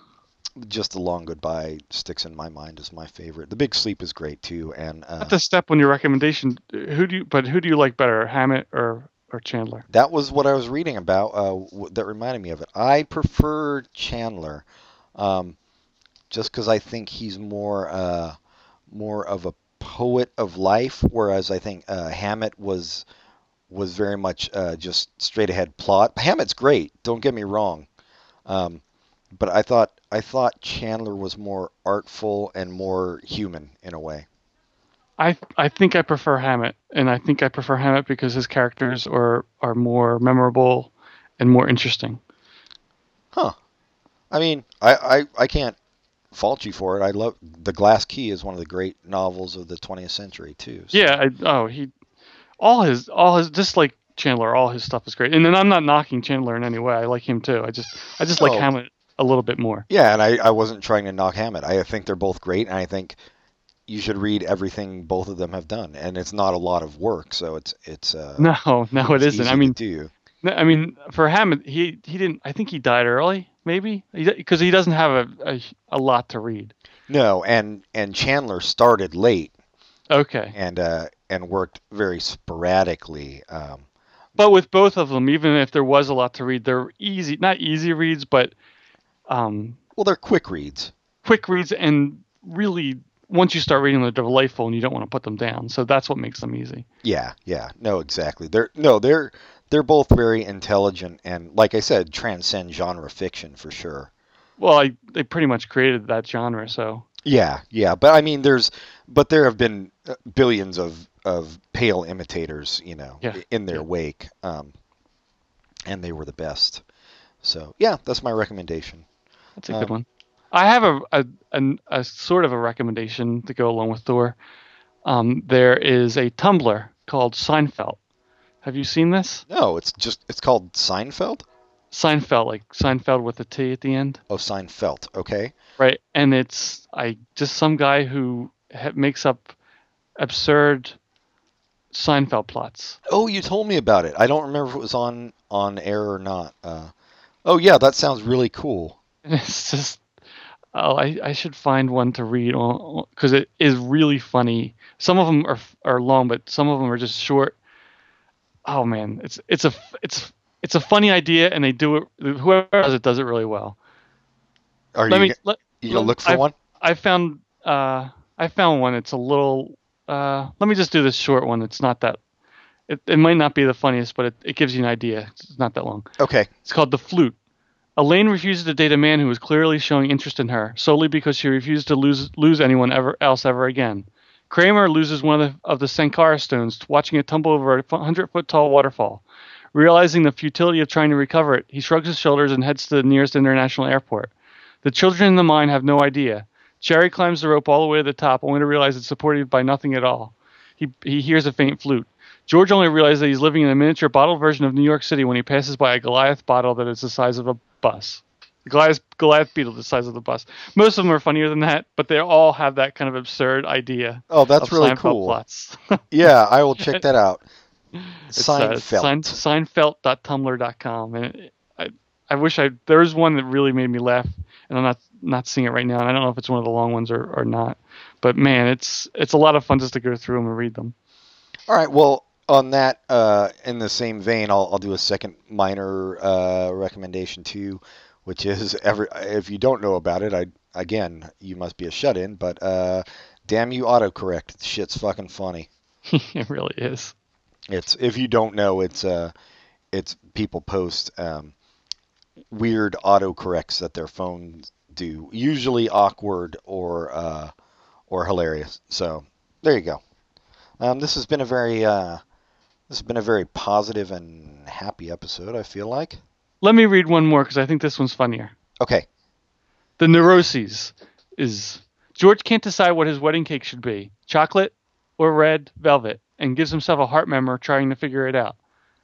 Just the Long Goodbye sticks in my mind as my favorite. The Big Sleep is great too, and uh, Not to step on your recommendation. Who do you but who do you like better, Hammett or or Chandler? that was what I was reading about. Uh, w- that reminded me of it. I prefer Chandler, um, just because I think he's more uh, more of a poet of life, whereas I think uh, Hammett was was very much uh, just straight ahead plot. Hammett's great. Don't get me wrong, um, but I thought I thought Chandler was more artful and more human in a way. I I think I prefer Hammett, and I think I prefer Hammett because his characters are are more memorable and more interesting. Huh. I mean, I, I, I can't fault you for it. I love The Glass Key is one of the great novels of the 20th century too. so- Yeah. I, oh, he all his all his just like Chandler, all his stuff is great. And then I'm not knocking Chandler in any way. I like him too. I just I just like Oh. Hammett a little bit more. Yeah, and I, I wasn't trying to knock Hammett. I think they're both great, and I think you should read everything both of them have done. And it's not a lot of work, so it's it's uh, No, no, it it's isn't. I mean, do. No, I mean, for Hammett, he he didn't. I think he died early, maybe, because he doesn't have a, a a lot to read. No, and and Chandler started late Okay, and uh, and worked very sporadically. Um, but with both of them, even if there was a lot to read, they're easy, not easy reads, but um, well, they're quick reads. quick reads, and really, once you start reading them, they're delightful, and you don't want to put them down. So that's what makes them easy. Yeah, yeah, no, exactly. They're no, they're they're both very intelligent and, like I said, transcend genre fiction for sure. Well, I they pretty much created that genre, so Yeah, yeah, but I mean, there's, but there have been uh, billions of of pale imitators, you know, Yeah, in their yeah. wake, um, and they were the best. So yeah, that's my recommendation. That's a good Um, one. I have a, a, a, a sort of a recommendation to go along with Thor. Um, there is a Tumblr called Seinfeld. Have you seen this? No, it's just it's called Seinfeld. Seinfeld, like Seinfeld with a T at the end, Oh, Seinfeld. Okay. right? And it's I just some guy who ha- makes up absurd Seinfeld plots. Oh, you told me about it. I don't remember if it was on on air or not. Uh, oh yeah, that sounds really cool. And it's just oh I, I should find one to read because it is really funny. Some of them are are long but some of them are just short. Oh man it's it's a it's it's a funny idea and they do it whoever does it does it really well. Are let you me let, you let- look for I've- one? i found uh i found one. It's a little uh let me just do this short one. It's not that it, it might not be the funniest but it, it gives you an idea. It's not that long. Okay. it's called The Flute. Elaine refuses to date a man who is clearly showing interest in her solely because she refuses to lose lose anyone ever else ever again. Kramer loses one of the, of the Sankara stones watching it tumble over a 100 foot tall waterfall. Realizing the futility of trying to recover it, he shrugs his shoulders and heads to the nearest international airport. The children in the mine have no idea. Jerry climbs the rope all the way to the top, only to realize it's supported by nothing at all. He, he hears a faint flute. George only realizes that he's living in a miniature bottled version of New York City when he passes by a Goliath bottle that is the size of a bus. The Goliath, Goliath beetle the size of the bus. Most of them are funnier than that, but they all have that kind of absurd idea. Oh, that's really Seinfeld cool. Plots. Yeah, I will check that out. It's, uh, Seinfeld. Sein, Seinfeld.tumblr.com, and I, I wish I there was one that really made me laugh, and I'm not not seeing it right now, and I don't know if it's one of the long ones or, or not. But man, it's it's a lot of fun just to go through them and read them. All right. Well, on that, uh, in the same vein, I'll, I'll do a second minor uh, recommendation too, which is every if you don't know about it, I again you must be a shut-in, but uh, damn you autocorrect, shit's fucking funny. it really is. It's if you don't know, it's uh, it's people post um, weird autocorrects that their phones do, usually awkward or uh, or hilarious. So there you go. Um, this has been a very uh, this has been a very positive and happy episode. I feel like. Let me read one more because I think this one's funnier. Okay. The neuroses is George can't decide what his wedding cake should be chocolate or red velvet and gives himself a heart murmur trying to figure it out.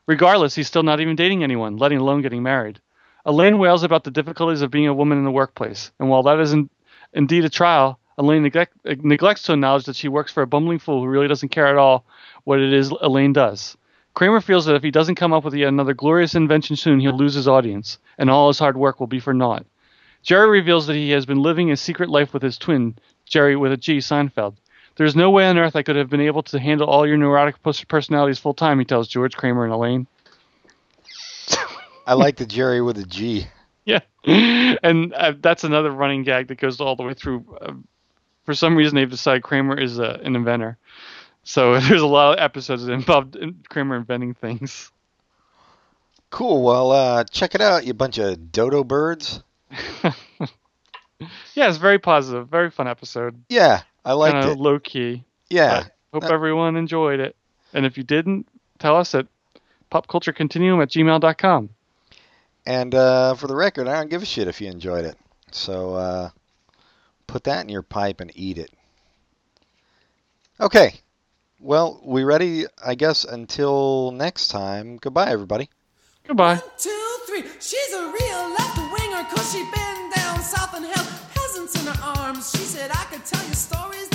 Regardless, he's still not even dating anyone, letting alone getting married. Elaine wails about the difficulties of being a woman in the workplace, and while that isn't indeed a trial, Elaine neglect, neglects to acknowledge that she works for a bumbling fool who really doesn't care at all what it is Elaine does. Kramer feels that if he doesn't come up with yet another glorious invention soon, he'll lose his audience, and all his hard work will be for naught. Jerry reveals that he has been living a secret life with his twin, Jerry with a G, Seinfeld. There's no way on earth I could have been able to handle all your neurotic pers- personalities full time, he tells George, Kramer, and Elaine. I like the Jerry with a G. Yeah, and uh, that's another running gag that goes all the way through. Uh, for some reason, they've decided Kramer is uh, an inventor, so there's a lot of episodes that involve in- Kramer inventing things. Cool. Well, uh, check it out, you bunch of dodo birds. Yeah, it's very positive, very fun episode. Yeah, I liked kind of it. low key. Yeah. Hope Uh, everyone enjoyed it. And if you didn't, tell us at popculturecontinuum at gmail.com. And uh, for the record, I don't give a shit if you enjoyed it. So uh, put that in your pipe and eat it. Okay. Well, we ready, I guess, until next time. Goodbye, everybody. Goodbye. One, two, three. She's a real left winger, cause she been down south and held peasants in her arms. She said, I could tell you stories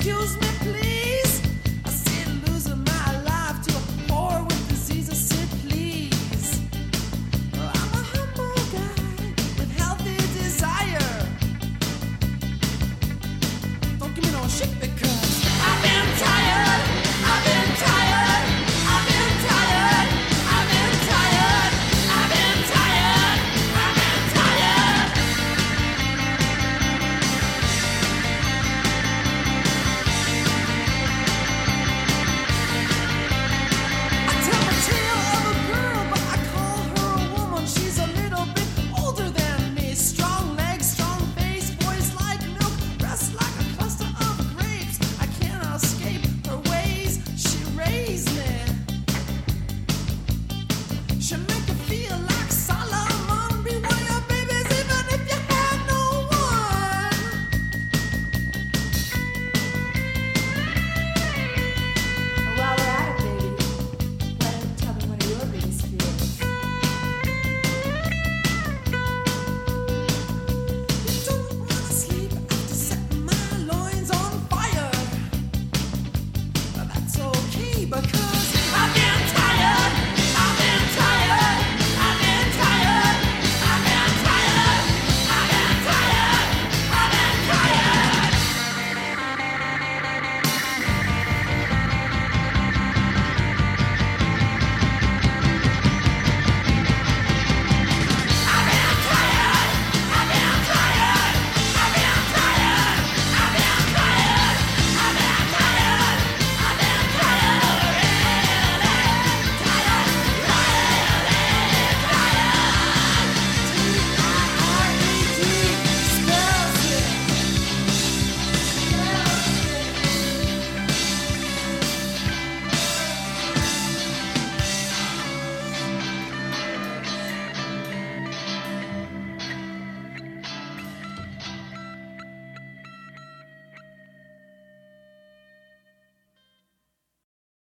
excuse me.